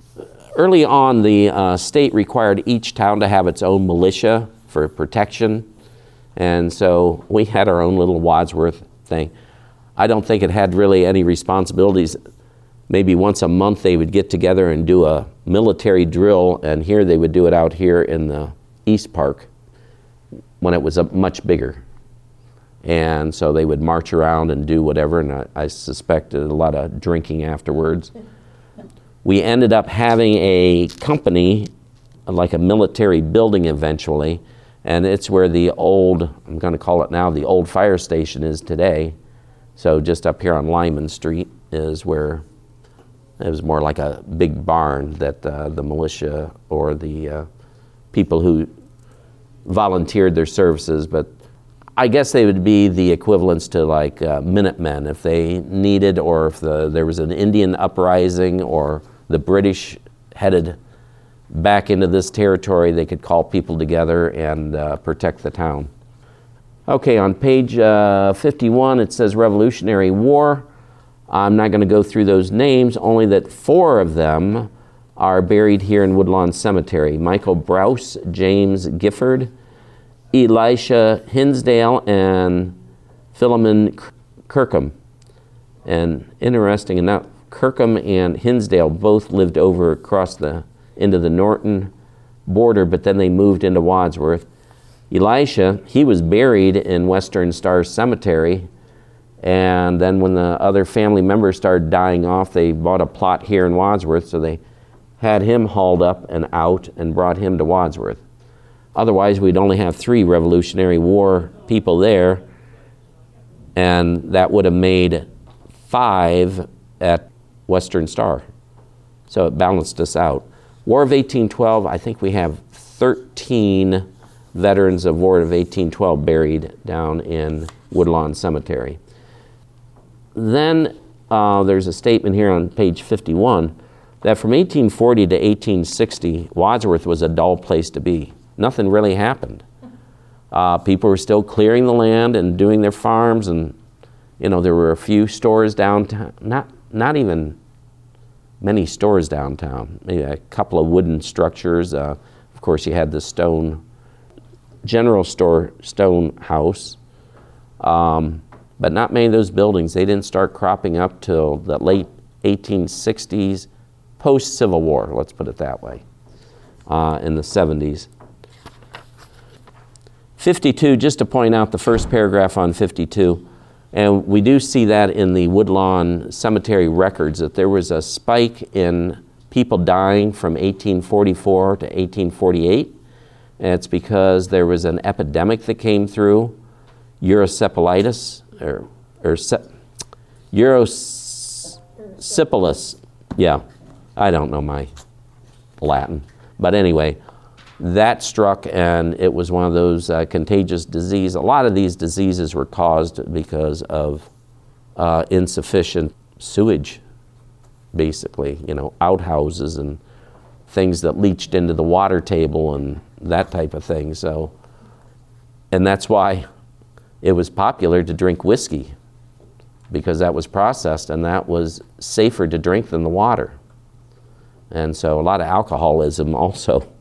early on the uh, state required each town to have its own militia for protection. And so we had our own little wadsworth thing. I don't think it had really any responsibilities. Maybe once a month they would get together and do a military drill and here they would do it out here in the east park when it was much bigger and so they would march around and do whatever and i, I suspected a lot of drinking afterwards. We ended up having a company like a military building eventually and it's where the old i'm going to call it now the old fire station is today. So just up here on lyman street is where it was more like a big barn that uh, the militia or the uh, people who volunteered their services but I guess they would be the equivalents to like uh, Minutemen if they needed, or if the, there was an Indian uprising, or the British headed back into this territory, they could call people together and uh, protect the town. Okay, on page uh, 51 it says Revolutionary War. I'm not going to go through those names, only that four of them are buried here in Woodlawn Cemetery Michael Brous, James Gifford, Elisha Hinsdale and Philemon Kirkham. And interesting enough, Kirkham and Hinsdale both lived over across the into the Norton border, but then they moved into Wadsworth. Elisha, he was buried in Western Star Cemetery, and then when the other family members started dying off, they bought a plot here in Wadsworth, so they had him hauled up and out and brought him to Wadsworth. Otherwise, we'd only have three Revolutionary War people there, and that would have made five at Western Star. So it balanced us out. War of 1812, I think we have 13 veterans of War of 1812 buried down in Woodlawn Cemetery. Then uh, there's a statement here on page 51 that from 1840 to 1860, Wadsworth was a dull place to be nothing really happened. Uh, people were still clearing the land and doing their farms, and you know there were a few stores downtown. Not not even many stores downtown, maybe a couple of wooden structures. Uh, of course, you had the stone general store stone house, um, but not many of those buildings. They didn't start cropping up till the late 1860s, post Civil War. Let's put it that way. Uh, in the 70s. 52, just to point out the first paragraph on 52, and we do see that in the Woodlawn Cemetery records that there was a spike in people dying from 1844 to 1848. And it's because there was an epidemic that came through, erysipelas, or, or se-. Yeah, I don't know my Latin. But anyway, that struck and it was one of those uh, contagious diseases. A lot of these diseases were caused because of uh, insufficient sewage, basically, you know, outhouses and things that leached into the water table and that type of thing. So, and that's why it was popular to drink whiskey because that was processed and that was safer to drink than the water. And so a lot of alcoholism [laughs] also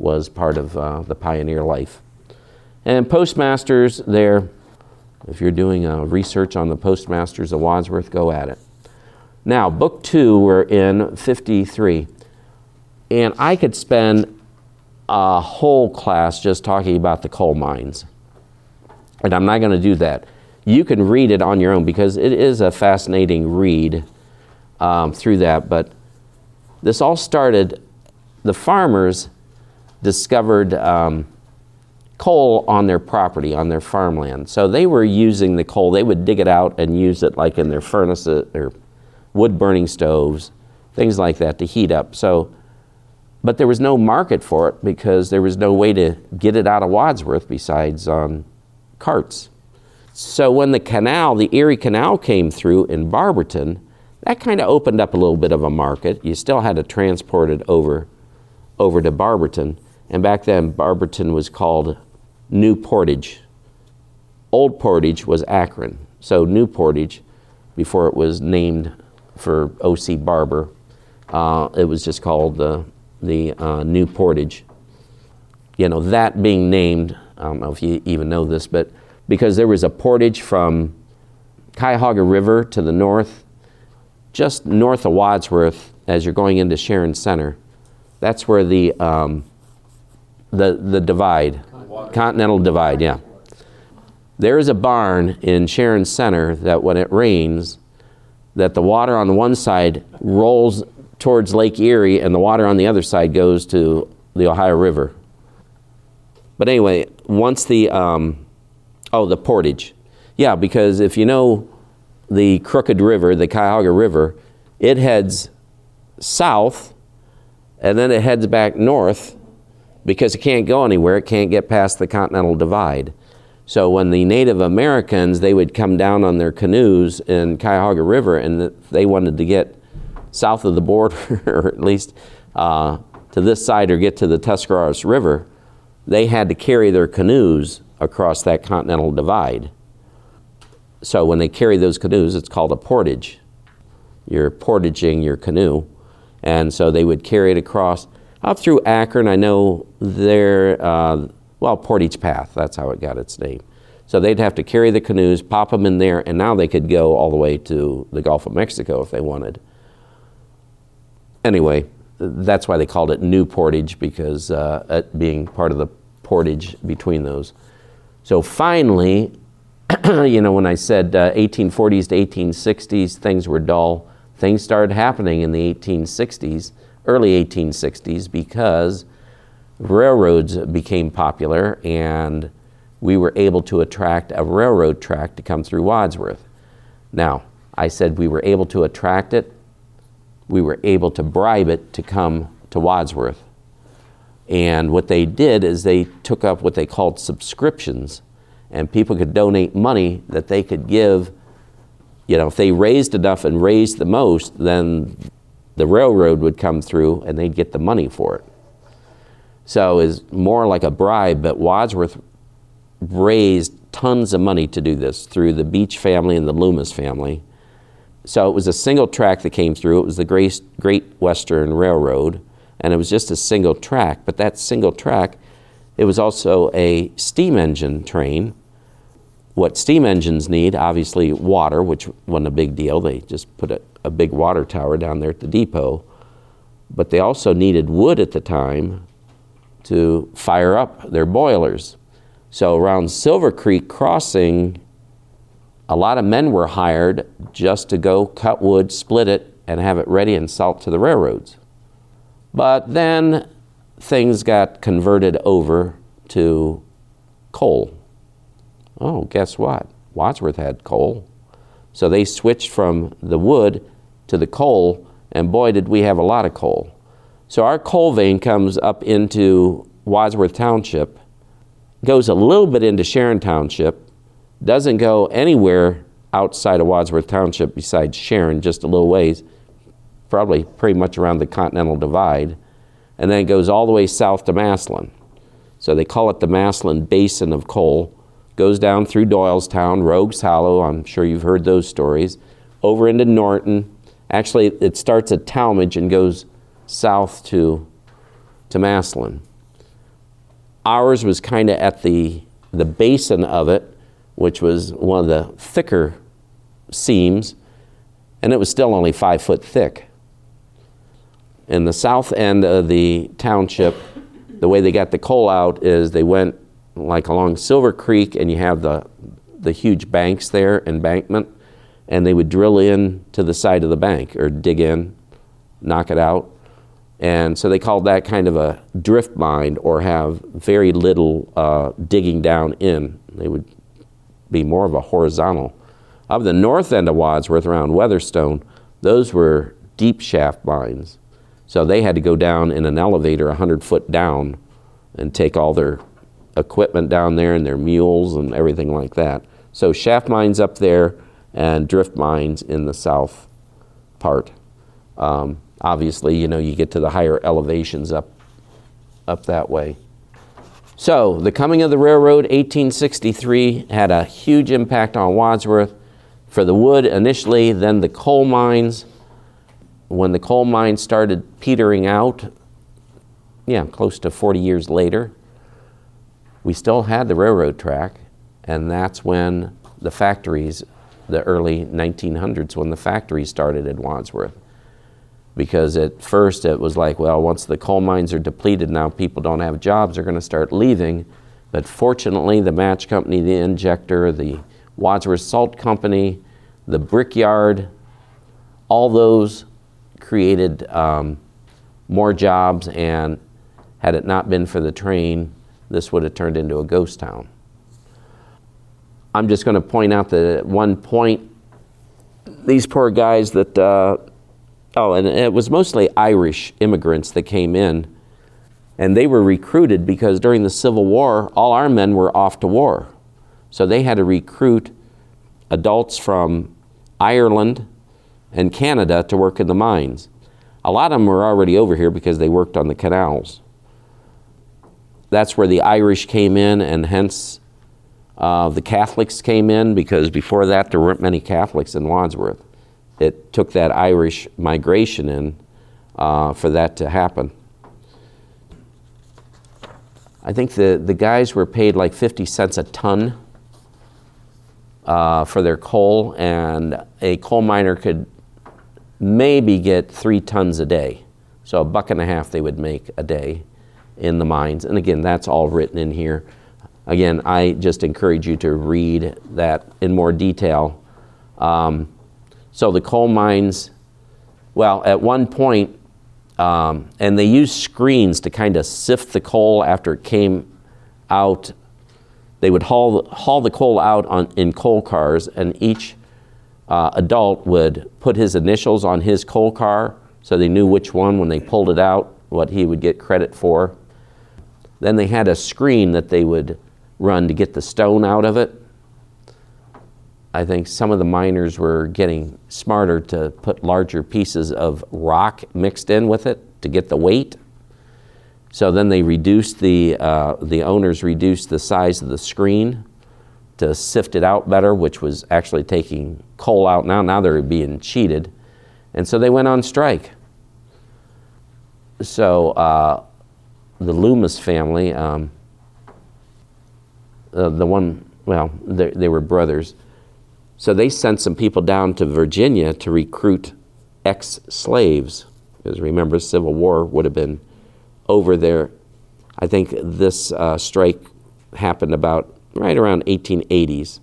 was part of uh, the pioneer life. And postmasters, there, if you're doing a research on the postmasters of Wadsworth, go at it. Now, book two, we're in 53. And I could spend a whole class just talking about the coal mines. And I'm not going to do that. You can read it on your own because it is a fascinating read um, through that. But this all started, the farmers discovered um, coal on their property, on their farmland. So they were using the coal, they would dig it out and use it like in their furnaces or wood burning stoves, things like that to heat up. So, but there was no market for it because there was no way to get it out of Wadsworth besides on carts. So when the canal, the Erie Canal came through in Barberton, that kind of opened up a little bit of a market. You still had to transport it over, over to Barberton. And back then, Barberton was called New Portage. Old Portage was Akron. So New Portage, before it was named for O.C. Barber, uh, it was just called uh, the uh, New Portage. You know, that being named, I don't know if you even know this, but because there was a portage from Cuyahoga River to the north, just north of Wadsworth, as you're going into Sharon Center, that's where the um, the, the divide, Continental Divide, yeah. There is a barn in Sharon Center that when it rains, that the water on the one side rolls towards Lake Erie and the water on the other side goes to the Ohio River. But anyway, once the, um, oh, the portage. Yeah, because if you know the Crooked River, the Cuyahoga River, it heads south and then it heads back north because it can't go anywhere. It can't get past the Continental Divide. So when the Native Americans, they would come down on their canoes in Cuyahoga River and they wanted to get south of the border, [laughs] or at least uh, to this side or get to the Tuscarawas River, they had to carry their canoes across that Continental Divide. So when they carry those canoes, it's called a portage. You're portaging your canoe. And so they would carry it across up through Akron, I know there, uh, well, Portage Path, that's how it got its name. So they'd have to carry the canoes, pop them in there, and now they could go all the way to the Gulf of Mexico if they wanted. Anyway, that's why they called it New Portage, because uh, it being part of the portage between those. So finally, [clears throat] you know, when I said uh, 1840s to 1860s, things were dull, things started happening in the 1860s early 1860s because railroads became popular and we were able to attract a railroad track to come through Wadsworth. Now, I said we were able to attract it, we were able to bribe it to come to Wadsworth. And what they did is they took up what they called subscriptions, and people could donate money that they could give. You know, if they raised enough and raised the most, then the railroad would come through and they'd get the money for it. So it's more like a bribe, but Wadsworth raised tons of money to do this through the Beach family and the Loomis family. So it was a single track that came through. It was the Great, Western Railroad, and it was just a single track. But that single track, it was also a steam engine train. What steam engines need, obviously, water, which wasn't a big deal. They just put a, a big water tower down there at the depot. But they also needed wood at the time to fire up their boilers. So around Silver Creek Crossing, a lot of men were hired just to go cut wood, split it, and have it ready and salt to the railroads. But then things got converted over to coal. Oh, guess what? Wadsworth had coal. So they switched from the wood to the coal, and boy, did we have a lot of coal. So our coal vein comes up into Wadsworth Township, goes a little bit into Sharon Township, doesn't go anywhere outside of Wadsworth Township besides Sharon, just a little ways, probably pretty much around the Continental Divide, and then goes all the way south to Massillon. So they call it the Massillon Basin of Coal. Goes down through Doylestown, Rogues Hollow, I'm sure you've heard those stories, over into Norton. Actually, it starts at Tallmadge and goes south to, to Massillon. Ours was kind of at the, the basin of it, which was one of the thicker seams, and it was still only five foot thick. In the south end of the township, the way they got the coal out is they went like along Silver Creek, and you have the, the huge banks there, embankment, and they would drill in to the side of the bank or dig in, knock it out. And so they called that kind of a drift mine or have very little uh, digging down in. They would be more of a horizontal. Of the north end of Wadsworth around Weatherstone, those were deep shaft mines. So they had to go down in an elevator 100 foot down and take all their equipment down there and their mules and everything like that. So shaft mines up there and drift mines in the south part. Um, obviously, you know, you get to the higher elevations up, up that way. So, the coming of the railroad, 1863, had a huge impact on Wadsworth. For the wood initially, then the coal mines. When the coal mines started petering out, yeah, close to 40 years later, we still had the railroad track, and that's when the factories, the early 1900s, when the factory started in Wadsworth because at first it was like, well, once the coal mines are depleted, now people don't have jobs, they're going to start leaving. But fortunately, the match company, the injector, the Wadsworth Salt Company, the brickyard, all those created um, more jobs, and had it not been for the train, this would have turned into a ghost town. I'm just going to point out that at one point, these poor guys that uh, Oh, and it was mostly Irish immigrants that came in. And they were recruited because during the Civil War, all our men were off to war. So they had to recruit adults from Ireland and Canada to work in the mines. A lot of them were already over here because they worked on the canals. That's where the Irish came in, and hence uh, the Catholics came in because before that there weren't many Catholics in Wadsworth it took that Irish migration in uh, for that to happen. I think the, the guys were paid like 50 cents a ton uh, for their coal, and a coal miner could maybe get three tons a day. So a buck and a half they would make a day in the mines. And again, that's all written in here. Again, I just encourage you to read that in more detail. Um, so the coal mines, well, at one point, um, and they used screens to kind of sift the coal after it came out. They would haul, haul the coal out on, in coal cars, and each uh, adult would put his initials on his coal car so they knew which one, when they pulled it out, what he would get credit for. Then they had a screen that they would run to get the stone out of it. I think some of the miners were getting smarter to put larger pieces of rock mixed in with it to get the weight. So then they reduced the, uh, the owners reduced the size of the screen to sift it out better, which was actually taking coal out now. Now they're being cheated. And so they went on strike. So uh, the Loomis family, um, uh, the one, well, they, they were brothers. So they sent some people down to Virginia to recruit ex slaves. Because remember, Civil War would have been over there. I think this uh, strike happened about right around 1880s.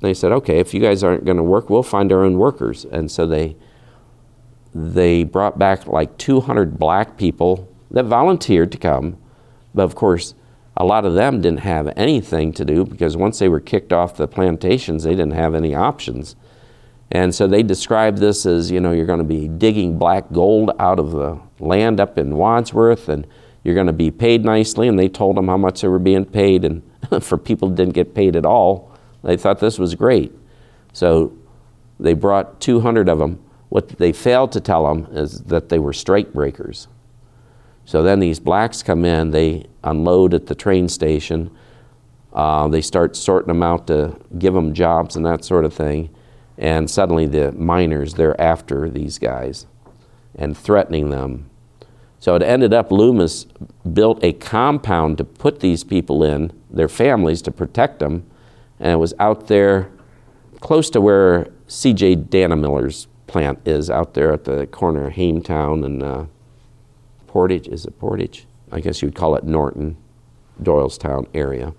They said, okay, if you guys aren't going to work, we'll find our own workers. And so they, they brought back like 200 black people that volunteered to come. But of course, a lot of them didn't have anything to do because once they were kicked off the plantations, they didn't have any options. And so they described this as, you know, you're going to be digging black gold out of the land up in Wadsworth and you're going to be paid nicely. And they told them how much they were being paid. And [laughs] for people who didn't get paid at all, they thought this was great. So they brought 200 of them. What they failed to tell them is that they were strike breakers. So then these blacks come in, they unload at the train station. Uh, they start sorting them out to give them jobs and that sort of thing. And suddenly the miners, they're after these guys and threatening them. So it ended up Loomis built a compound to put these people in, their families, to protect them. And it was out there close to where C.J. Dannemiller's plant is, out there at the corner of Hametown and uh, Portage. Is it Portage? I guess you'd call it Norton, Doylestown area.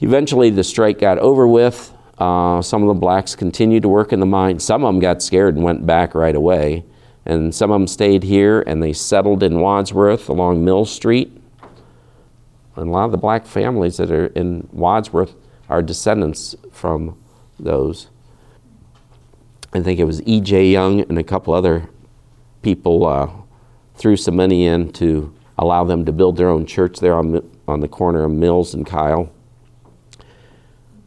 Eventually, the strike got over with. Uh, some of the blacks continued to work in the mine. Some of them got scared and went back right away. And some of them stayed here and they settled in Wadsworth along Mill Street. And a lot of the black families that are in Wadsworth are descendants from those. I think it was E.J. Young and a couple other people uh, threw some money in to allow them to build their own church there on, on the corner of Mills and Kyle.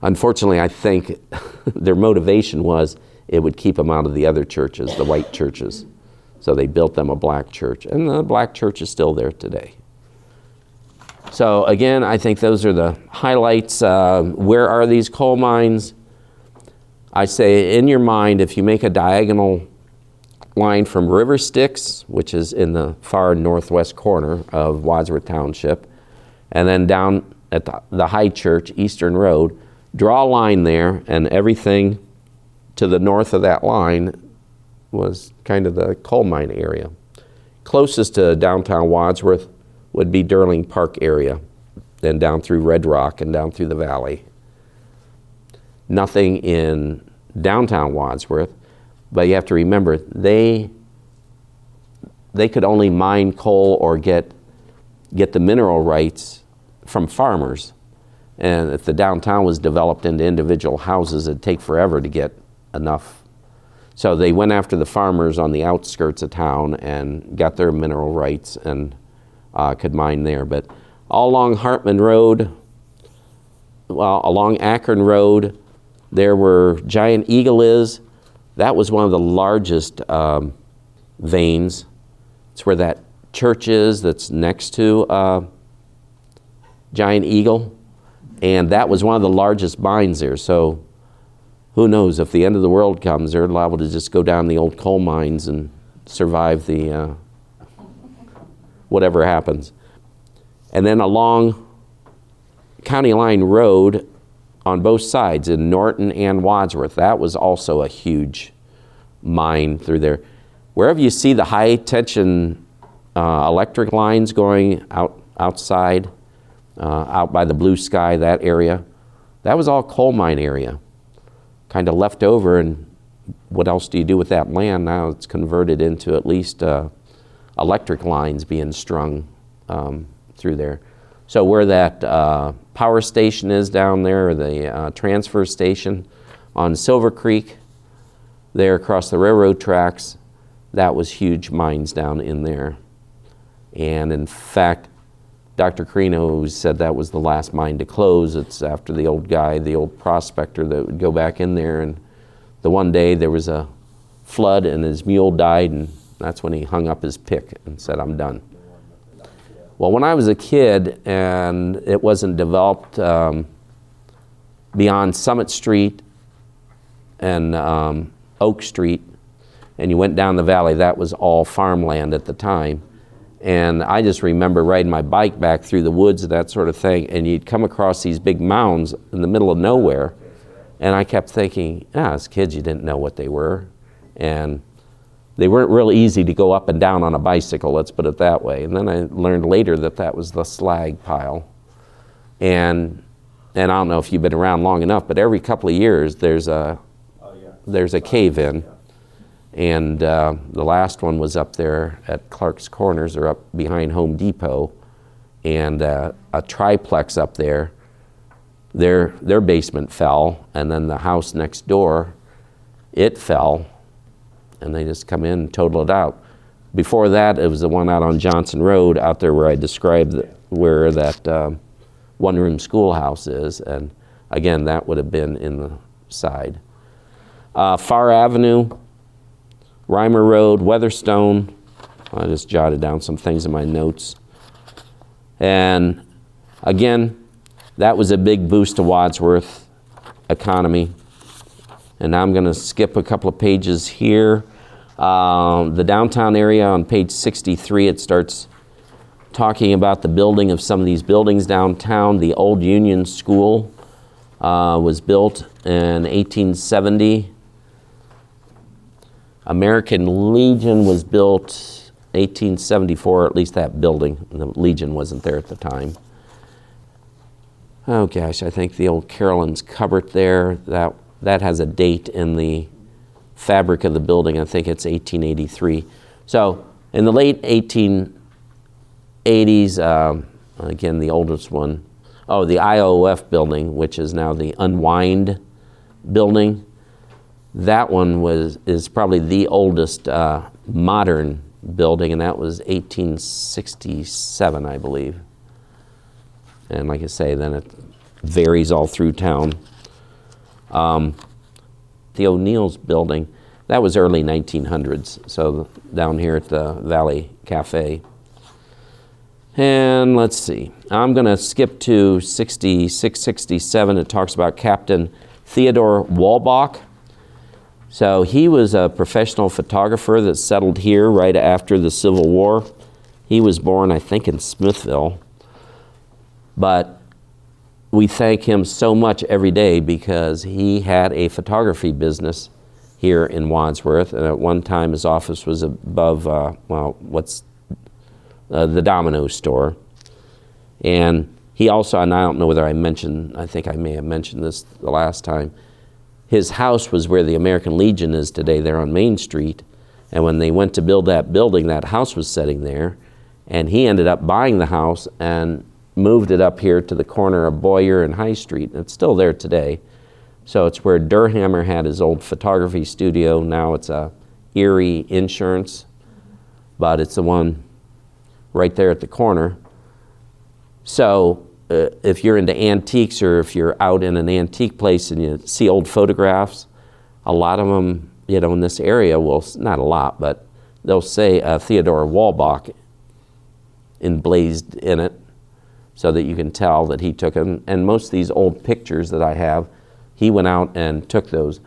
Unfortunately, I think [laughs] their motivation was it would keep them out of the other churches, the white churches. So they built them a black church, and the black church is still there today. So, again, I think those are the highlights. Uh, where are these coal mines? I say, in your mind, if you make a diagonal line from River Styx, which is in the far northwest corner of Wadsworth Township, and then down at the, the High Church, Eastern Road, draw a line there, and everything to the north of that line was kind of the coal mine area. Closest to downtown Wadsworth would be Durling Park area, then down through Red Rock and down through the valley. Nothing in downtown Wadsworth, but you have to remember they they could only mine coal or get get the mineral rights from farmers. And if the downtown was developed into individual houses, it'd take forever to get enough. So they went after the farmers on the outskirts of town and got their mineral rights and uh, could mine there. But all along Hartman Road, well, along Akron Road, there were Giant Eagle is. That was one of the largest um, veins. It's where that church is that's next to uh, Giant Eagle and that was one of the largest mines there. So who knows if the end of the world comes, they're liable to just go down the old coal mines and survive the uh, whatever happens. And then along County Line Road on both sides in Norton and Wadsworth, that was also a huge mine through there. Wherever you see the high tension uh, electric lines going out outside, uh, out by the blue sky, that area. That was all coal mine area, kind of left over. And what else do you do with that land? Now it's converted into at least uh, electric lines being strung um, through there. So where that uh, power station is down there, or the uh, transfer station on Silver Creek, there across the railroad tracks, that was huge mines down in there. And in fact, Dr. Carino said that was the last mine to close. It's after the old guy, the old prospector that would go back in there. And the one day there was a flood and his mule died, and that's when he hung up his pick and said, I'm done. Well, when I was a kid and it wasn't developed, um, beyond Summit Street and um, Oak Street, and you went down the valley, that was all farmland at the time. And I just remember riding my bike back through the woods and that sort of thing, and you'd come across these big mounds in the middle of nowhere. And I kept thinking, ah, as kids, you didn't know what they were. And they weren't real easy to go up and down on a bicycle, let's put it that way. And then I learned later that that was the slag pile. And, and I don't know if you've been around long enough, but every couple of years there's a, there's a cave in. And uh, the last one was up there at Clark's Corners or up behind Home Depot. And uh, a triplex up there, their, their basement fell. And then the house next door, it fell. And they just come in and total it out. Before that, it was the one out on Johnson Road out there where I described the, where that um, one room schoolhouse is. And again, that would have been in the side. Uh, Far Avenue, Reimer Road, Weatherstone. I just jotted down some things in my notes. And again, that was a big boost to Wadsworth economy. And now I'm going to skip a couple of pages here. Um, the downtown area on page 63, it starts talking about the building of some of these buildings downtown. The old Union School uh, was built in 1870. American Legion was built 1874, at least that building. The Legion wasn't there at the time. Oh gosh, I think the old Carolyn's cupboard there, that, that has a date in the fabric of the building. I think it's 1883. So in the late 1880s, um, again, the oldest one, oh, the IOF building, which is now the Unwind building. That one was is probably the oldest uh, modern building, and that was 1867, I believe. And like I say, then it varies all through town. Um, the O'Neill's building, that was early 1900s, so down here at the Valley Cafe. And let's see, I'm going to skip to 66, 67. It talks about Captain Theodore Walbach. So he was a professional photographer that settled here right after the Civil War. He was born, I think, in Smithville. But we thank him so much every day because he had a photography business here in Wadsworth. And at one time, his office was above, uh, well, what's uh, the Domino store. And he also, and I don't know whether I mentioned, I think I may have mentioned this the last time his house was where the American Legion is today, there on Main Street. And when they went to build that building, that house was sitting there. And he ended up buying the house and moved it up here to the corner of Boyer and High Street. and It's still there today. So it's where Durhammer had his old photography studio. Now it's a Erie Insurance, but it's the one right there at the corner. So uh, if you're into antiques or if you're out in an antique place and you see old photographs, a lot of them, you know, in this area will, not a lot, but they'll say uh, Theodore Walbach emblazed in it so that you can tell that he took them. And most of these old pictures that I have, he went out and took those.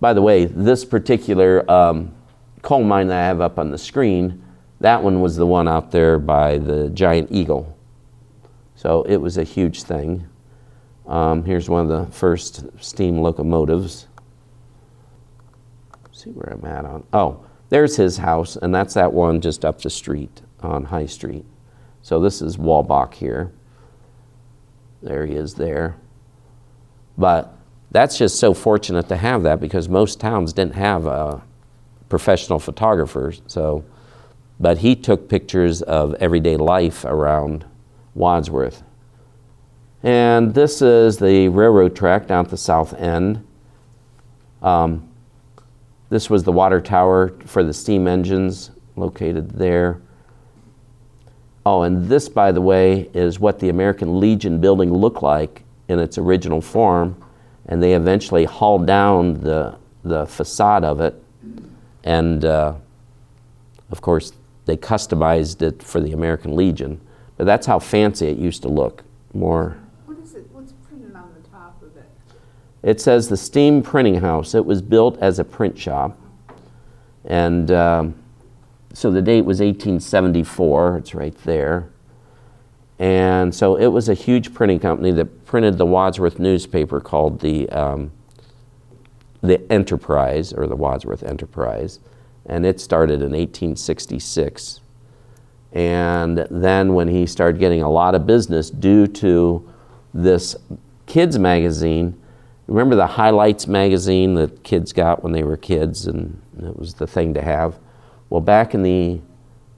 By the way, this particular um, coal mine that I have up on the screen, that one was the one out there by the giant eagle. So it was a huge thing. Um, here's one of the first steam locomotives. Let's see where I'm at on. Oh, there's his house, and that's that one just up the street on High Street. So this is Walbach here. There he is there. But that's just so fortunate to have that because most towns didn't have a professional photographers. So, but he took pictures of everyday life around Wadsworth. And this is the railroad track down at the south end. Um, this was the water tower for the steam engines located there. Oh, and this, by the way, is what the American Legion building looked like in its original form. And they eventually hauled down the, the facade of it. And uh, of course, they customized it for the American Legion. But that's how fancy it used to look. More. What is it, what's printed on the top of it? It says the Steam Printing House. It was built as a print shop. And um, so the date was 1874. It's right there. And so it was a huge printing company that printed the Wadsworth newspaper called the, um, the Enterprise, or the Wadsworth Enterprise. And it started in 1866. And then when he started getting a lot of business due to this kids magazine, remember the Highlights magazine that kids got when they were kids and it was the thing to have? Well, back in the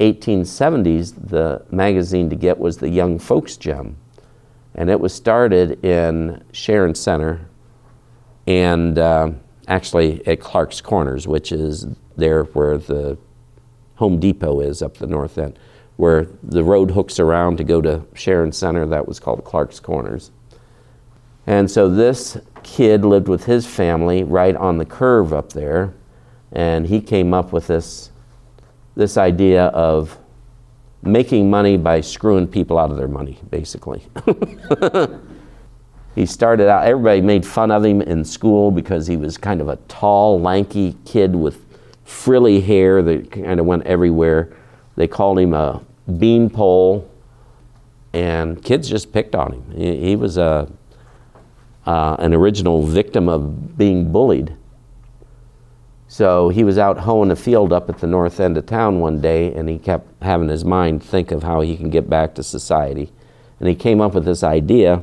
1870s, the magazine to get was the Young Folks Gem. And it was started in Sharon Center and uh, actually at Clark's Corners, which is there where the Home Depot is up the north end, where the road hooks around to go to Sharon Center. That was called Clark's Corners. And so this kid lived with his family right on the curve up there, and he came up with this this idea of making money by screwing people out of their money, basically. [laughs] he started out, everybody made fun of him in school because he was kind of a tall, lanky kid with frilly hair that kind of went everywhere. They called him a beanpole, and kids just picked on him. He, he was a, uh, an original victim of being bullied. So he was out hoeing a field up at the north end of town one day, and he kept having his mind think of how he can get back to society. And he came up with this idea.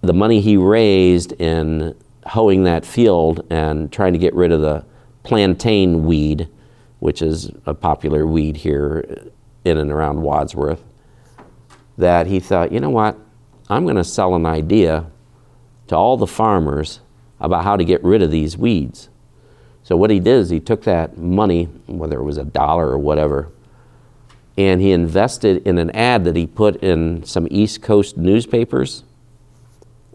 The money he raised in hoeing that field and trying to get rid of the plantain weed, which is a popular weed here in and around Wadsworth, that he thought, you know what, I'm going to sell an idea to all the farmers about how to get rid of these weeds. So what he did is he took that money, whether it was a dollar or whatever, and he invested in an ad that he put in some East Coast newspapers,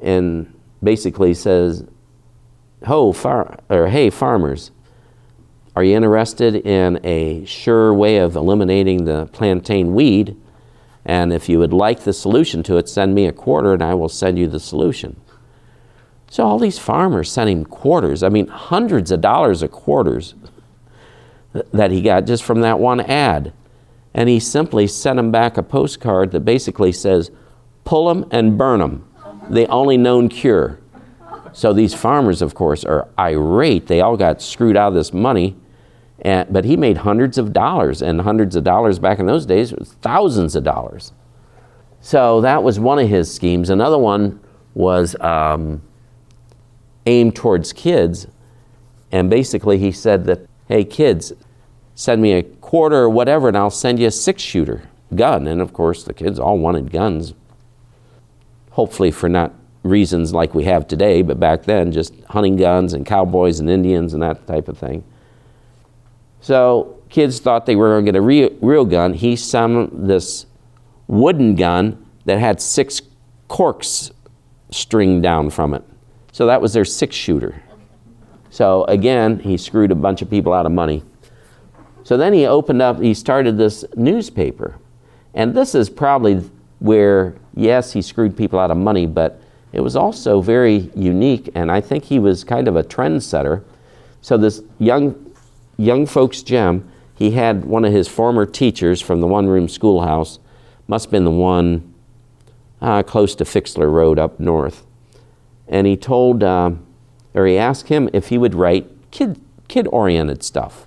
and basically says, "Ho, far or hey farmers, are you interested in a sure way of eliminating the plantain weed? And if you would like the solution to it, send me a quarter, and I will send you the solution." So all these farmers sent him quarters. I mean, hundreds of dollars of quarters that he got just from that one ad. And he simply sent them back a postcard that basically says, pull them and burn them. The only known cure. So these farmers, of course, are irate. They all got screwed out of this money. And, but he made hundreds of dollars, and hundreds of dollars back in those days was thousands of dollars. So that was one of his schemes. Another one was um, aimed towards kids. And basically, he said that, hey, kids, send me a quarter or whatever, and I'll send you a six shooter gun. And of course, the kids all wanted guns, hopefully, for not reasons like we have today, but back then, just hunting guns and cowboys and Indians and that type of thing. So, kids thought they were going to get a real, real gun. He sent this wooden gun that had six corks stringed down from it. So that was their six shooter. So again, he screwed a bunch of people out of money. So then he opened up, he started this newspaper. And this is probably where, yes, he screwed people out of money, but it was also very unique, and I think he was kind of a trendsetter. So this young, young folks gem, he had one of his former teachers from the one-room schoolhouse, must have been the one uh, close to Fixler Road up north and he told, uh, or he asked him if he would write kid, kid-oriented stuff,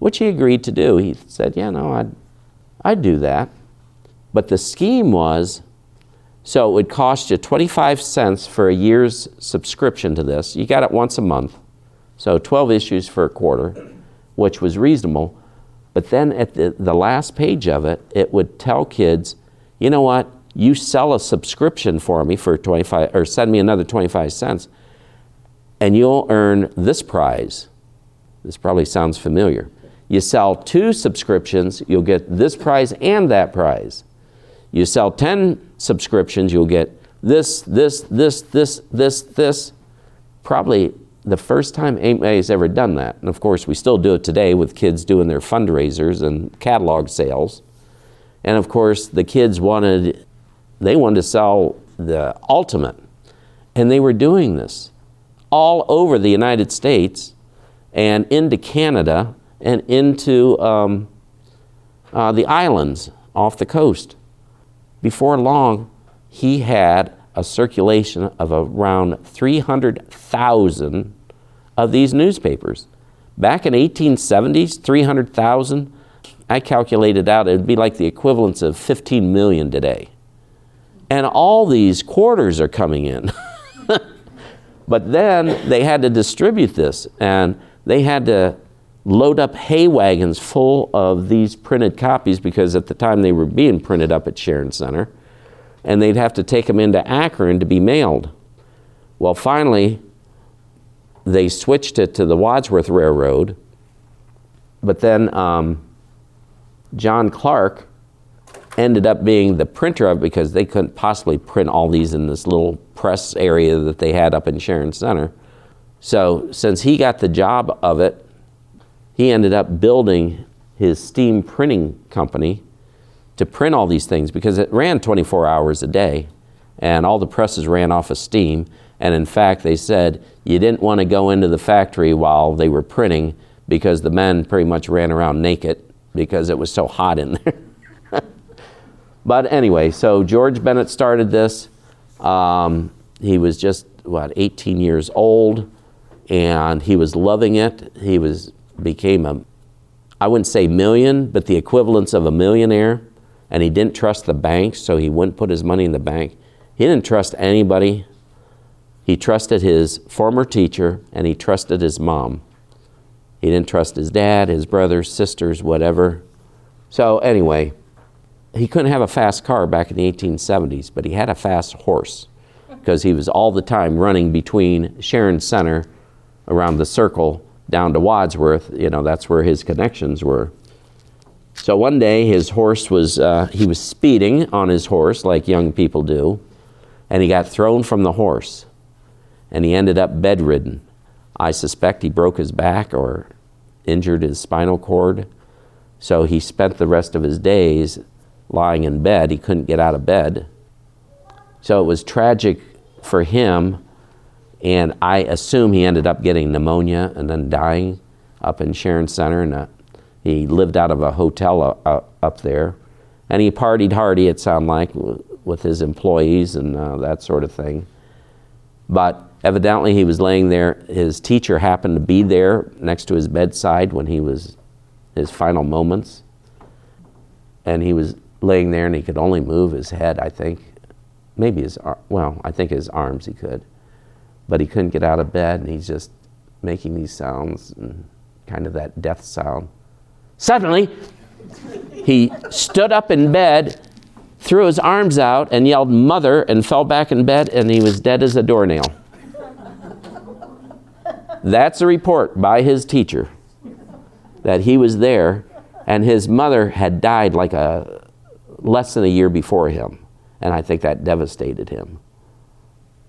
which he agreed to do. He said, yeah, no, I'd, I'd do that. But the scheme was, so it would cost you 25 cents for a year's subscription to this. You got it once a month, so 12 issues for a quarter, which was reasonable. But then at the, the last page of it, it would tell kids, you know what, you sell a subscription for me for 25 or send me another 25 cents and you'll earn this prize. This probably sounds familiar. You sell two subscriptions you'll get this prize and that prize. You sell 10 subscriptions you'll get this this this this this this. Probably the first time anybody's ever done that. And of course we still do it today with kids doing their fundraisers and catalog sales. And of course the kids wanted they wanted to sell the ultimate. And they were doing this all over the United States and into Canada and into um, uh, the islands off the coast. Before long, he had a circulation of around 300,000 of these newspapers. Back in 1870s, 300,000, I calculated out it would be like the equivalence of 15 million today. And all these quarters are coming in. [laughs] but then they had to distribute this and they had to load up hay wagons full of these printed copies because at the time they were being printed up at Sharon Center and they'd have to take them into Akron to be mailed. Well, finally, they switched it to the Wadsworth Railroad, but then um, John Clark ended up being the printer of because they couldn't possibly print all these in this little press area that they had up in Sharon Center. So, since he got the job of it, he ended up building his steam printing company to print all these things because it ran 24 hours a day and all the presses ran off of steam. And in fact, they said you didn't want to go into the factory while they were printing because the men pretty much ran around naked because it was so hot in there. [laughs] but anyway, so George Bennett started this. Um, he was just, what, 18 years old, and he was loving it. He was became a, I wouldn't say million, but the equivalence of a millionaire and he didn't trust the banks, so he wouldn't put his money in the bank. He didn't trust anybody. He trusted his former teacher and he trusted his mom. He didn't trust his dad, his brothers, sisters, whatever. So, anyway, he couldn't have a fast car back in the 1870s, but he had a fast horse because he was all the time running between Sharon Center around the circle down to Wadsworth. You know, that's where his connections were. So one day his horse was, uh, he was speeding on his horse like young people do, and he got thrown from the horse, and he ended up bedridden. I suspect he broke his back or injured his spinal cord. So he spent the rest of his days lying in bed. He couldn't get out of bed. So it was tragic for him, and I assume he ended up getting pneumonia and then dying up in Sharon Center And a he lived out of a hotel uh, uh, up there, and he partied hardy. It sounded like with his employees and uh, that sort of thing. But evidently, he was laying there. His teacher happened to be there next to his bedside when he was his final moments, and he was laying there, and he could only move his head. I think, maybe his well, I think his arms he could, but he couldn't get out of bed, and he's just making these sounds and kind of that death sound. Suddenly, he stood up in bed, threw his arms out, and yelled, Mother, and fell back in bed, and he was dead as a doornail. That's a report by his teacher that he was there, and his mother had died like a less than a year before him, and I think that devastated him.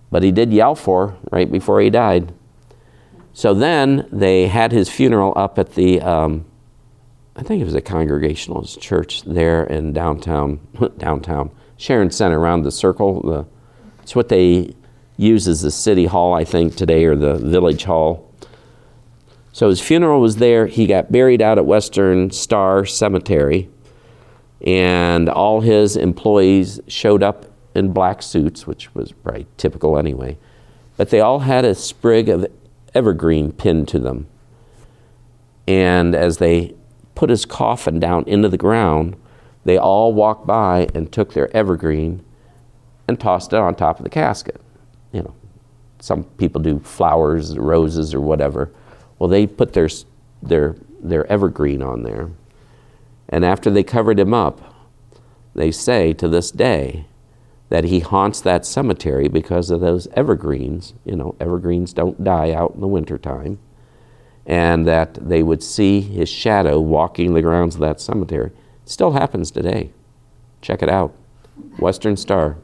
But he did yell for right before he died. So then they had his funeral up at the um, I think it was a Congregationalist church there in downtown, [laughs] downtown Sharon Center, around the circle. The, it's what they use as the city hall, I think, today, or the village hall. So his funeral was there. He got buried out at Western Star Cemetery, and all his employees showed up in black suits, which was right typical anyway. But they all had a sprig of evergreen pinned to them. And as they put his coffin down into the ground, they all walked by and took their evergreen and tossed it on top of the casket. You know, some people do flowers, roses, or whatever. Well, they put their, their, their evergreen on there. And after they covered him up, they say to this day that he haunts that cemetery because of those evergreens. You know, evergreens don't die out in the wintertime and that they would see his shadow walking the grounds of that cemetery. It still happens today. Check it out. Western Star.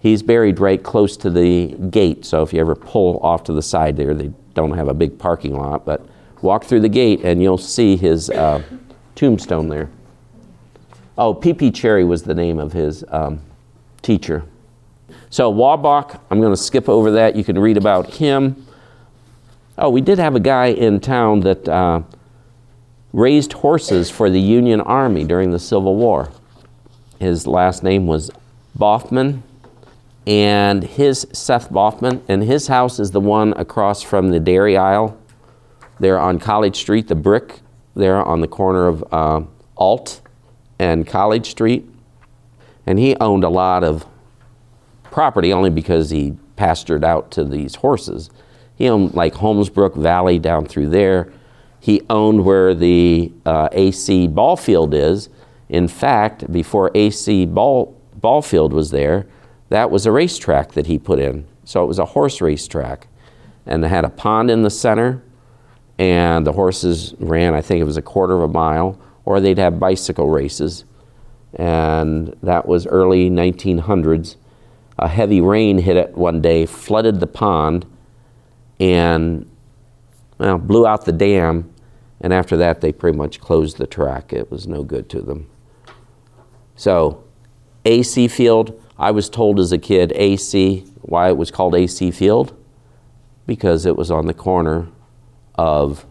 He's buried right close to the gate, so if you ever pull off to the side there, they don't have a big parking lot, but walk through the gate and you'll see his uh, tombstone there. Oh, P.P. Cherry was the name of his um, teacher. So Wabach, I'm going to skip over that. You can read about him. Oh, we did have a guy in town that uh, raised horses for the Union Army during the Civil War. His last name was Boffman, and his Seth Boffman, and his house is the one across from the dairy aisle there on College Street, the brick there on the corner of uh, Alt and College Street. And he owned a lot of property only because he pastured out to these horses. He owned like Holmesbrook Valley down through there. He owned where the uh, AC ball field is. In fact, before AC ball, ball field was there, that was a racetrack that he put in. So it was a horse racetrack. And it had a pond in the center, and the horses ran, I think it was a quarter of a mile, or they'd have bicycle races. And that was early 1900s. A heavy rain hit it one day, flooded the pond, and well, blew out the dam. And after that, they pretty much closed the track. It was no good to them. So, AC Field, I was told as a kid, AC, why it was called AC Field? Because it was on the corner of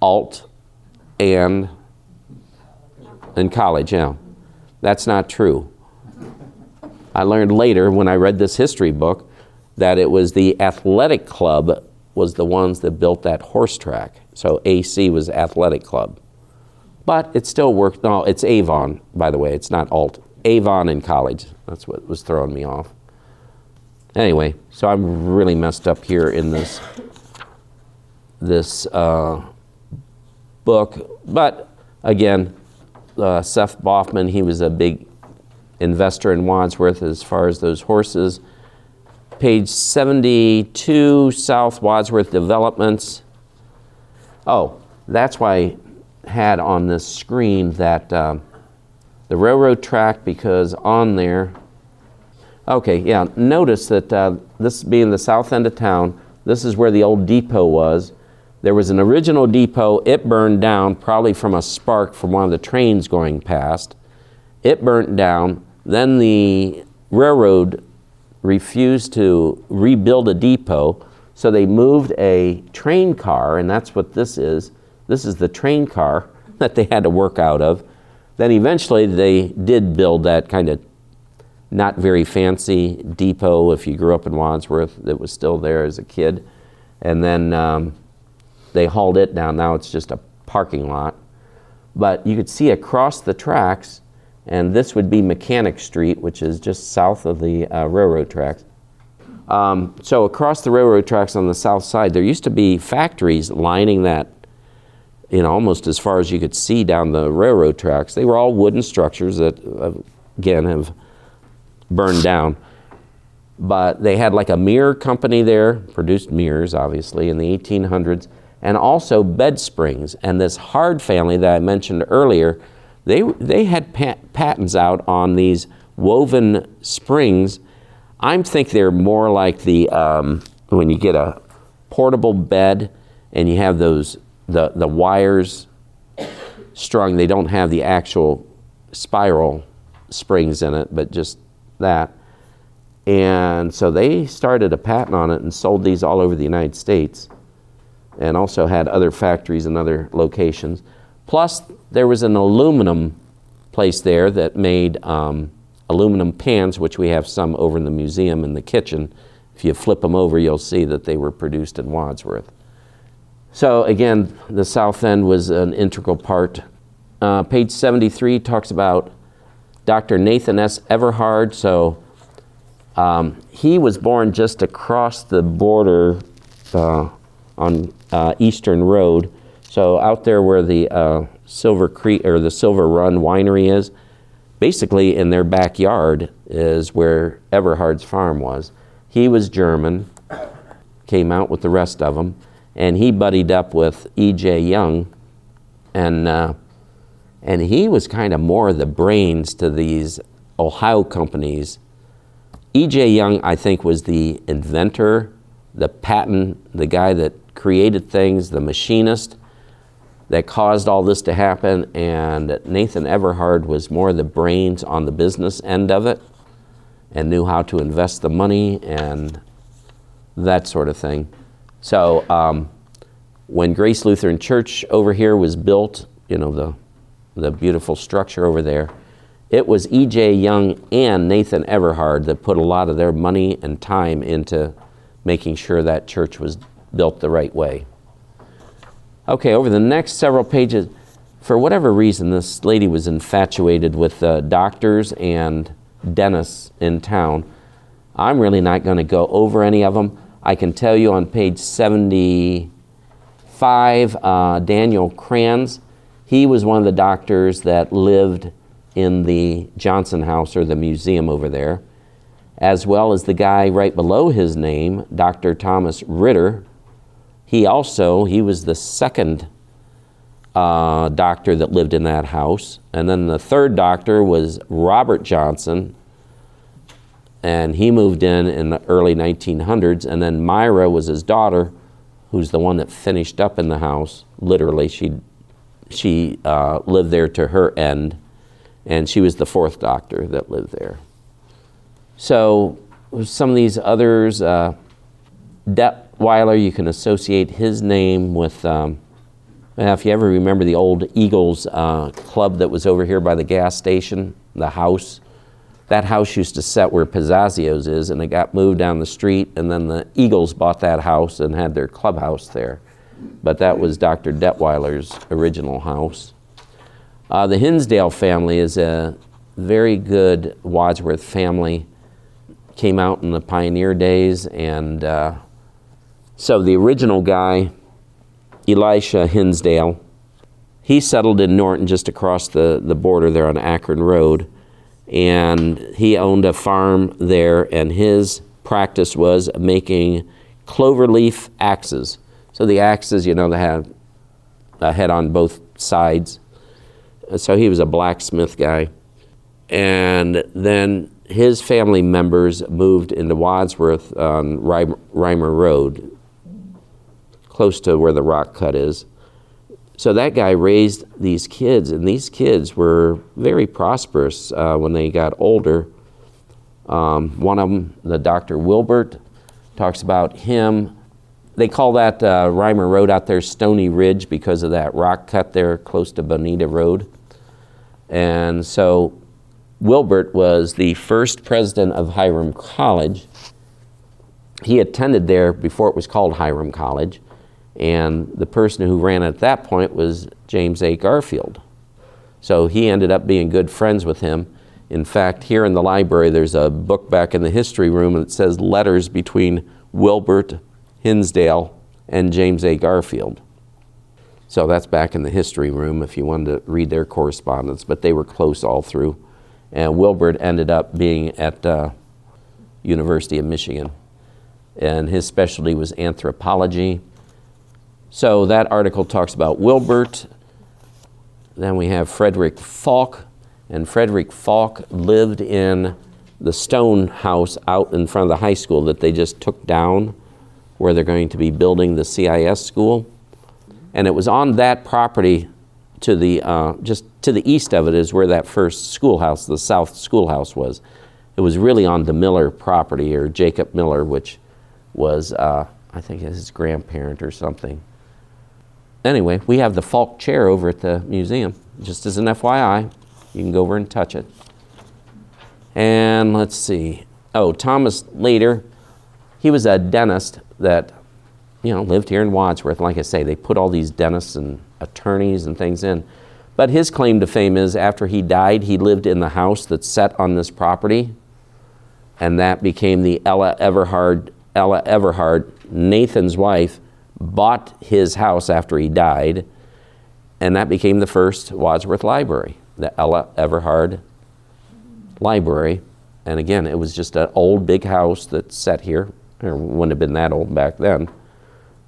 Alt and in college, yeah. That's not true. I learned later when I read this history book that it was the athletic club was the ones that built that horse track. So AC was athletic club. But it still worked. No, it's Avon, by the way. It's not Alt. Avon in college. That's what was throwing me off. Anyway, so I'm really messed up here in this this uh, book. But again, uh, Seth Boffman, he was a big investor in Wadsworth as far as those horses. Page 72, South Wadsworth Developments. Oh, that's why I had on this screen that uh, the railroad track because on there, okay, yeah, notice that uh, this being the south end of town, this is where the old depot was. There was an original depot, it burned down probably from a spark from one of the trains going past. It burnt down. Then the railroad refused to rebuild a depot, so they moved a train car, and that's what this is. This is the train car [laughs] that they had to work out of. Then eventually they did build that kind of not very fancy depot if you grew up in Wadsworth that was still there as a kid. And then um, they hauled it down. Now it's just a parking lot. But you could see across the tracks, and this would be Mechanic Street, which is just south of the uh, railroad tracks. Um, so across the railroad tracks on the south side, there used to be factories lining that, you know, almost as far as you could see down the railroad tracks. They were all wooden structures that, uh, again, have burned down. But they had like a mirror company there, produced mirrors, obviously, in the 1800s and also bed springs. And this Hard family that I mentioned earlier, they, they had pat- patents out on these woven springs. I think they're more like the um, when you get a portable bed and you have those the, the wires strung. They don't have the actual spiral springs in it, but just that. And so they started a patent on it and sold these all over the United States and also had other factories in other locations. Plus, there was an aluminum place there that made um, aluminum pans, which we have some over in the museum in the kitchen. If you flip them over, you'll see that they were produced in Wadsworth. So, again, the South End was an integral part. Uh, page 73 talks about Dr. Nathan S. Everhard. So, um, he was born just across the border uh, on uh, Eastern Road. So out there where the uh, Silver Creek or the Silver Run Winery is, basically in their backyard is where Everhard's farm was. He was German, came out with the rest of them, and he buddied up with E.J. Young, and uh, and he was kind of more the brains to these Ohio companies. E.J. Young, I think, was the inventor, the patent, the guy that created things, the machinist that caused all this to happen, and Nathan Everhard was more the brains on the business end of it. and knew how to invest the money and that sort of thing. So um, when Grace Lutheran Church over here was built, you know, the, the beautiful structure over there, it was E.J. Young and Nathan Everhard that put a lot of their money and time into making sure that church was built the right way. Okay, over the next several pages, for whatever reason, this lady was infatuated with uh, doctors and dentists in town. I'm really not going to go over any of them. I can tell you on page 75, uh, Daniel Kranz, he was one of the doctors that lived in the Johnson House or the museum over there, as well as the guy right below his name, Dr. Thomas Ritter. He also, he was the second uh, doctor that lived in that house. And then the third doctor was Robert Johnson, and he moved in in the early 1900s. And then Myra was his daughter, who's the one that finished up in the house. Literally, she she uh, lived there to her end and she was the fourth doctor that lived there. So some of these others, uh, Detweiler, you can associate his name with. Um, if you ever remember the old Eagles uh, club that was over here by the gas station, the house, that house used to set where Pizzazzio's is, and it got moved down the street, and then the Eagles bought that house and had their clubhouse there. But that was Dr. Detweiler's original house. Uh, the Hinsdale family is a very good Wadsworth family. Came out in the pioneer days, and uh, so the original guy, Elisha Hinsdale, he settled in Norton just across the, the border there on Akron Road, and he owned a farm there, and his practice was making cloverleaf axes. So the axes, you know, they have a head on both sides so he was a blacksmith guy. And then his family members moved into Wadsworth on Reimer Road, close to where the rock cut is. So that guy raised these kids, and these kids were very prosperous uh, when they got older. Um, one of them, the Dr. Wilbert, talks about him. They call that uh, Reimer Road out there Stony Ridge because of that rock cut there close to Bonita Road. And so Wilbert was the first president of Hiram College. He attended there before it was called Hiram College, and the person who ran it at that point was James A. Garfield. So he ended up being good friends with him. In fact, here in the library, there's a book back in the history room that says letters between Wilbert Hinsdale and James A. Garfield. So that's back in the history room if you wanted to read their correspondence, but they were close all through. And Wilbert ended up being at uh, University of Michigan, and his specialty was anthropology. So that article talks about Wilbert. Then we have Frederick Falk, and Frederick Falk lived in the stone house out in front of the high school that they just took down, where they're going to be building the CIS school and it was on that property to the uh, just to the east of it is where that first schoolhouse, the South Schoolhouse, was. It was really on the Miller property or Jacob Miller, which was uh, I think his grandparent or something. Anyway, we have the Falk chair over at the museum. Just as an FYI, you can go over and touch it. And let's see. Oh, Thomas Later, he was a dentist that you know, lived here in Wadsworth. Like I say, they put all these dentists and attorneys and things in. But his claim to fame is after he died, he lived in the house that's set on this property, and that became the Ella Everhard. Ella Everhard, Nathan's wife, bought his house after he died, and that became the first Wadsworth Library, the Ella Everhard Library. And again, it was just an old big house that's set here. It wouldn't have been that old back then.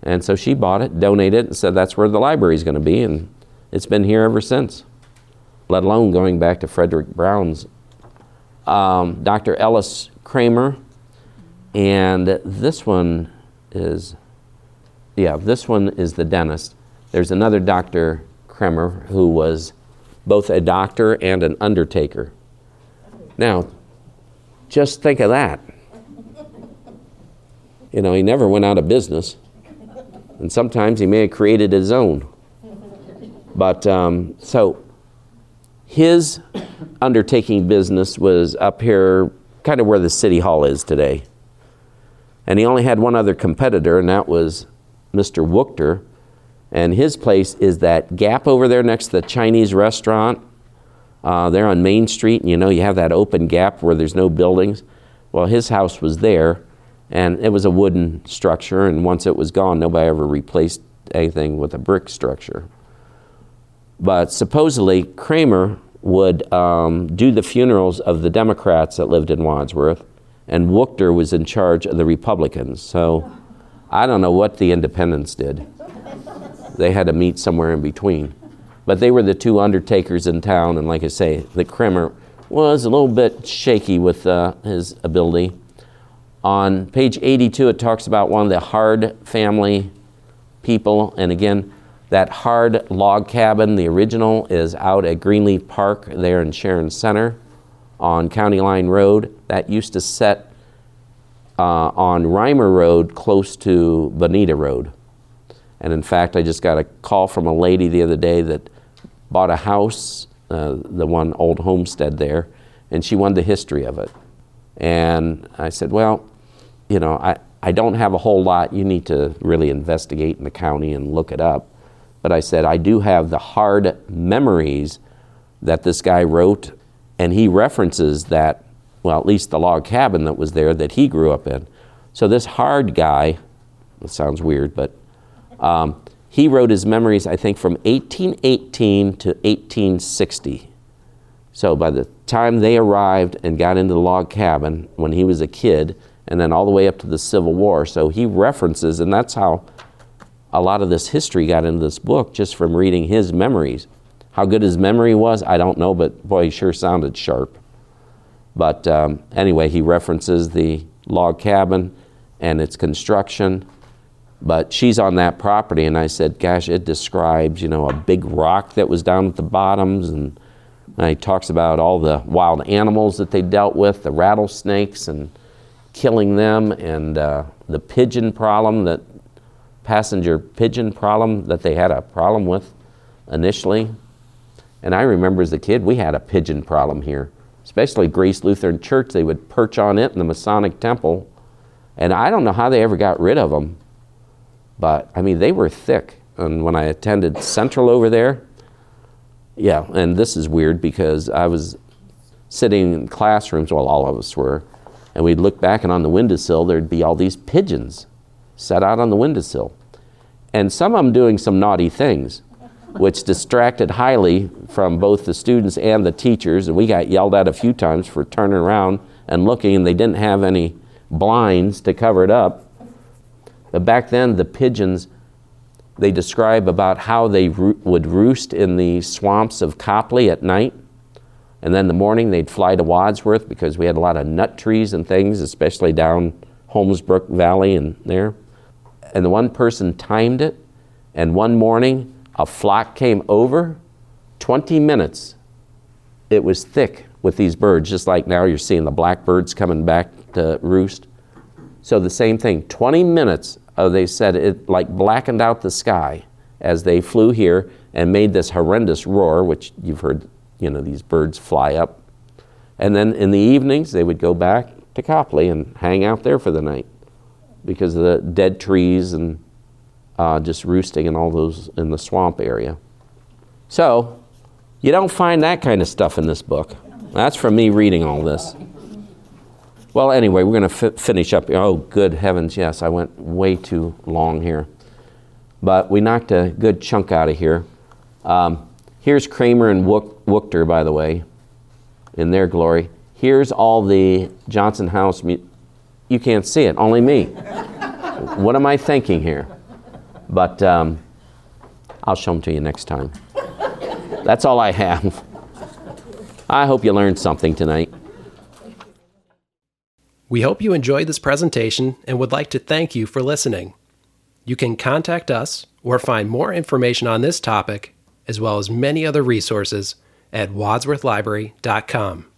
And so she bought it, donated it, and said that's where the library is going to be. And it's been here ever since, let alone going back to Frederick Brown's. Um, Dr. Ellis Kramer, and this one is, yeah, this one is the dentist. There's another Dr. Kremer who was both a doctor and an undertaker. Now, Just think of that. You know, he never went out of business. And sometimes he may have created his own. But um, so his undertaking business was up here, kind of where the city hall is today. And he only had one other competitor, and that was Mr. Wuchter. And his place is that gap over there next to the Chinese restaurant. Uh, there on Main Street, and you know, you have that open gap where there's no buildings. Well, his house was there, and it was a wooden structure, and once it was gone, nobody ever replaced anything with a brick structure. But supposedly, Kramer would um, do the funerals of the Democrats that lived in Wadsworth, and Wuchter was in charge of the Republicans. So I don't know what the independents did. They had to meet somewhere in between. But they were the two undertakers in town, and like I say, the Kramer was a little bit shaky with uh, his ability. On page 82, it talks about one of the Hard family people, and again, that hard log cabin, the original, is out at Greenleaf Park there in Sharon Center on County Line Road. That used to set uh, on Reimer Road close to Bonita Road. And in fact, I just got a call from a lady the other day that bought a house, uh, the one old homestead there, and she wanted the history of it. And I said, Well, you know, I, I don't have a whole lot. You need to really investigate in the county and look it up. But I said, I do have the hard memories that this guy wrote, and he references that, well, at least the log cabin that was there that he grew up in. So this hard guy, it sounds weird, but um, he wrote his memories, I think, from 1818 to 1860. So by the time they arrived and got into the log cabin when he was a kid, and then all the way up to the Civil War. So he references, and that's how a lot of this history got into this book just from reading his memories. How good his memory was, I don't know, but boy, he sure sounded sharp. But um, anyway, he references the log cabin and its construction. But she's on that property, and I said, Gosh, it describes, you know, a big rock that was down at the bottoms, and, and he talks about all the wild animals that they dealt with, the rattlesnakes, and killing them, and uh, the pigeon problem that passenger pigeon problem that they had a problem with initially. And I remember as a kid, we had a pigeon problem here, especially Grace Lutheran Church. They would perch on it in the Masonic Temple. And I don't know how they ever got rid of them, but I mean, they were thick. And when I attended Central over there, yeah, and this is weird because I was sitting in classrooms, well, all of us were, and we'd look back and on the windowsill, there'd be all these pigeons set out on the windowsill. And some of them doing some naughty things which distracted highly from both the students and the teachers. And we got yelled at a few times for turning around and looking, and they didn't have any blinds to cover it up. But back then, the pigeons, they describe about how they ro- would roost in the swamps of Copley at night. And then in the morning, they'd fly to Wadsworth because we had a lot of nut trees and things, especially down Holmesbrook Valley and there. And the one person timed it, and one morning, a flock came over, 20 minutes. It was thick with these birds, just like now you're seeing the blackbirds coming back to roost. So the same thing, 20 minutes, uh, they said it like blackened out the sky as they flew here and made this horrendous roar, which you've heard, you know, these birds fly up. And then in the evenings, they would go back to Copley and hang out there for the night because of the dead trees and uh, just roosting and all those in the swamp area. So, you don't find that kind of stuff in this book. That's from me reading all this. Well, anyway, we're going to f- finish up. Oh, good heavens, yes, I went way too long here. But we knocked a good chunk out of here. Um, here's Kramer and Wook- Wuchter, by the way, in their glory. Here's all the Johnson House. Mu- you can't see it, only me. [laughs] what am I thinking here? But um, I'll show them to you next time. That's all I have. I hope you learned something tonight. We hope you enjoyed this presentation and would like to thank you for listening. You can contact us or find more information on this topic, as well as many other resources, at wadsworthlibrary.com.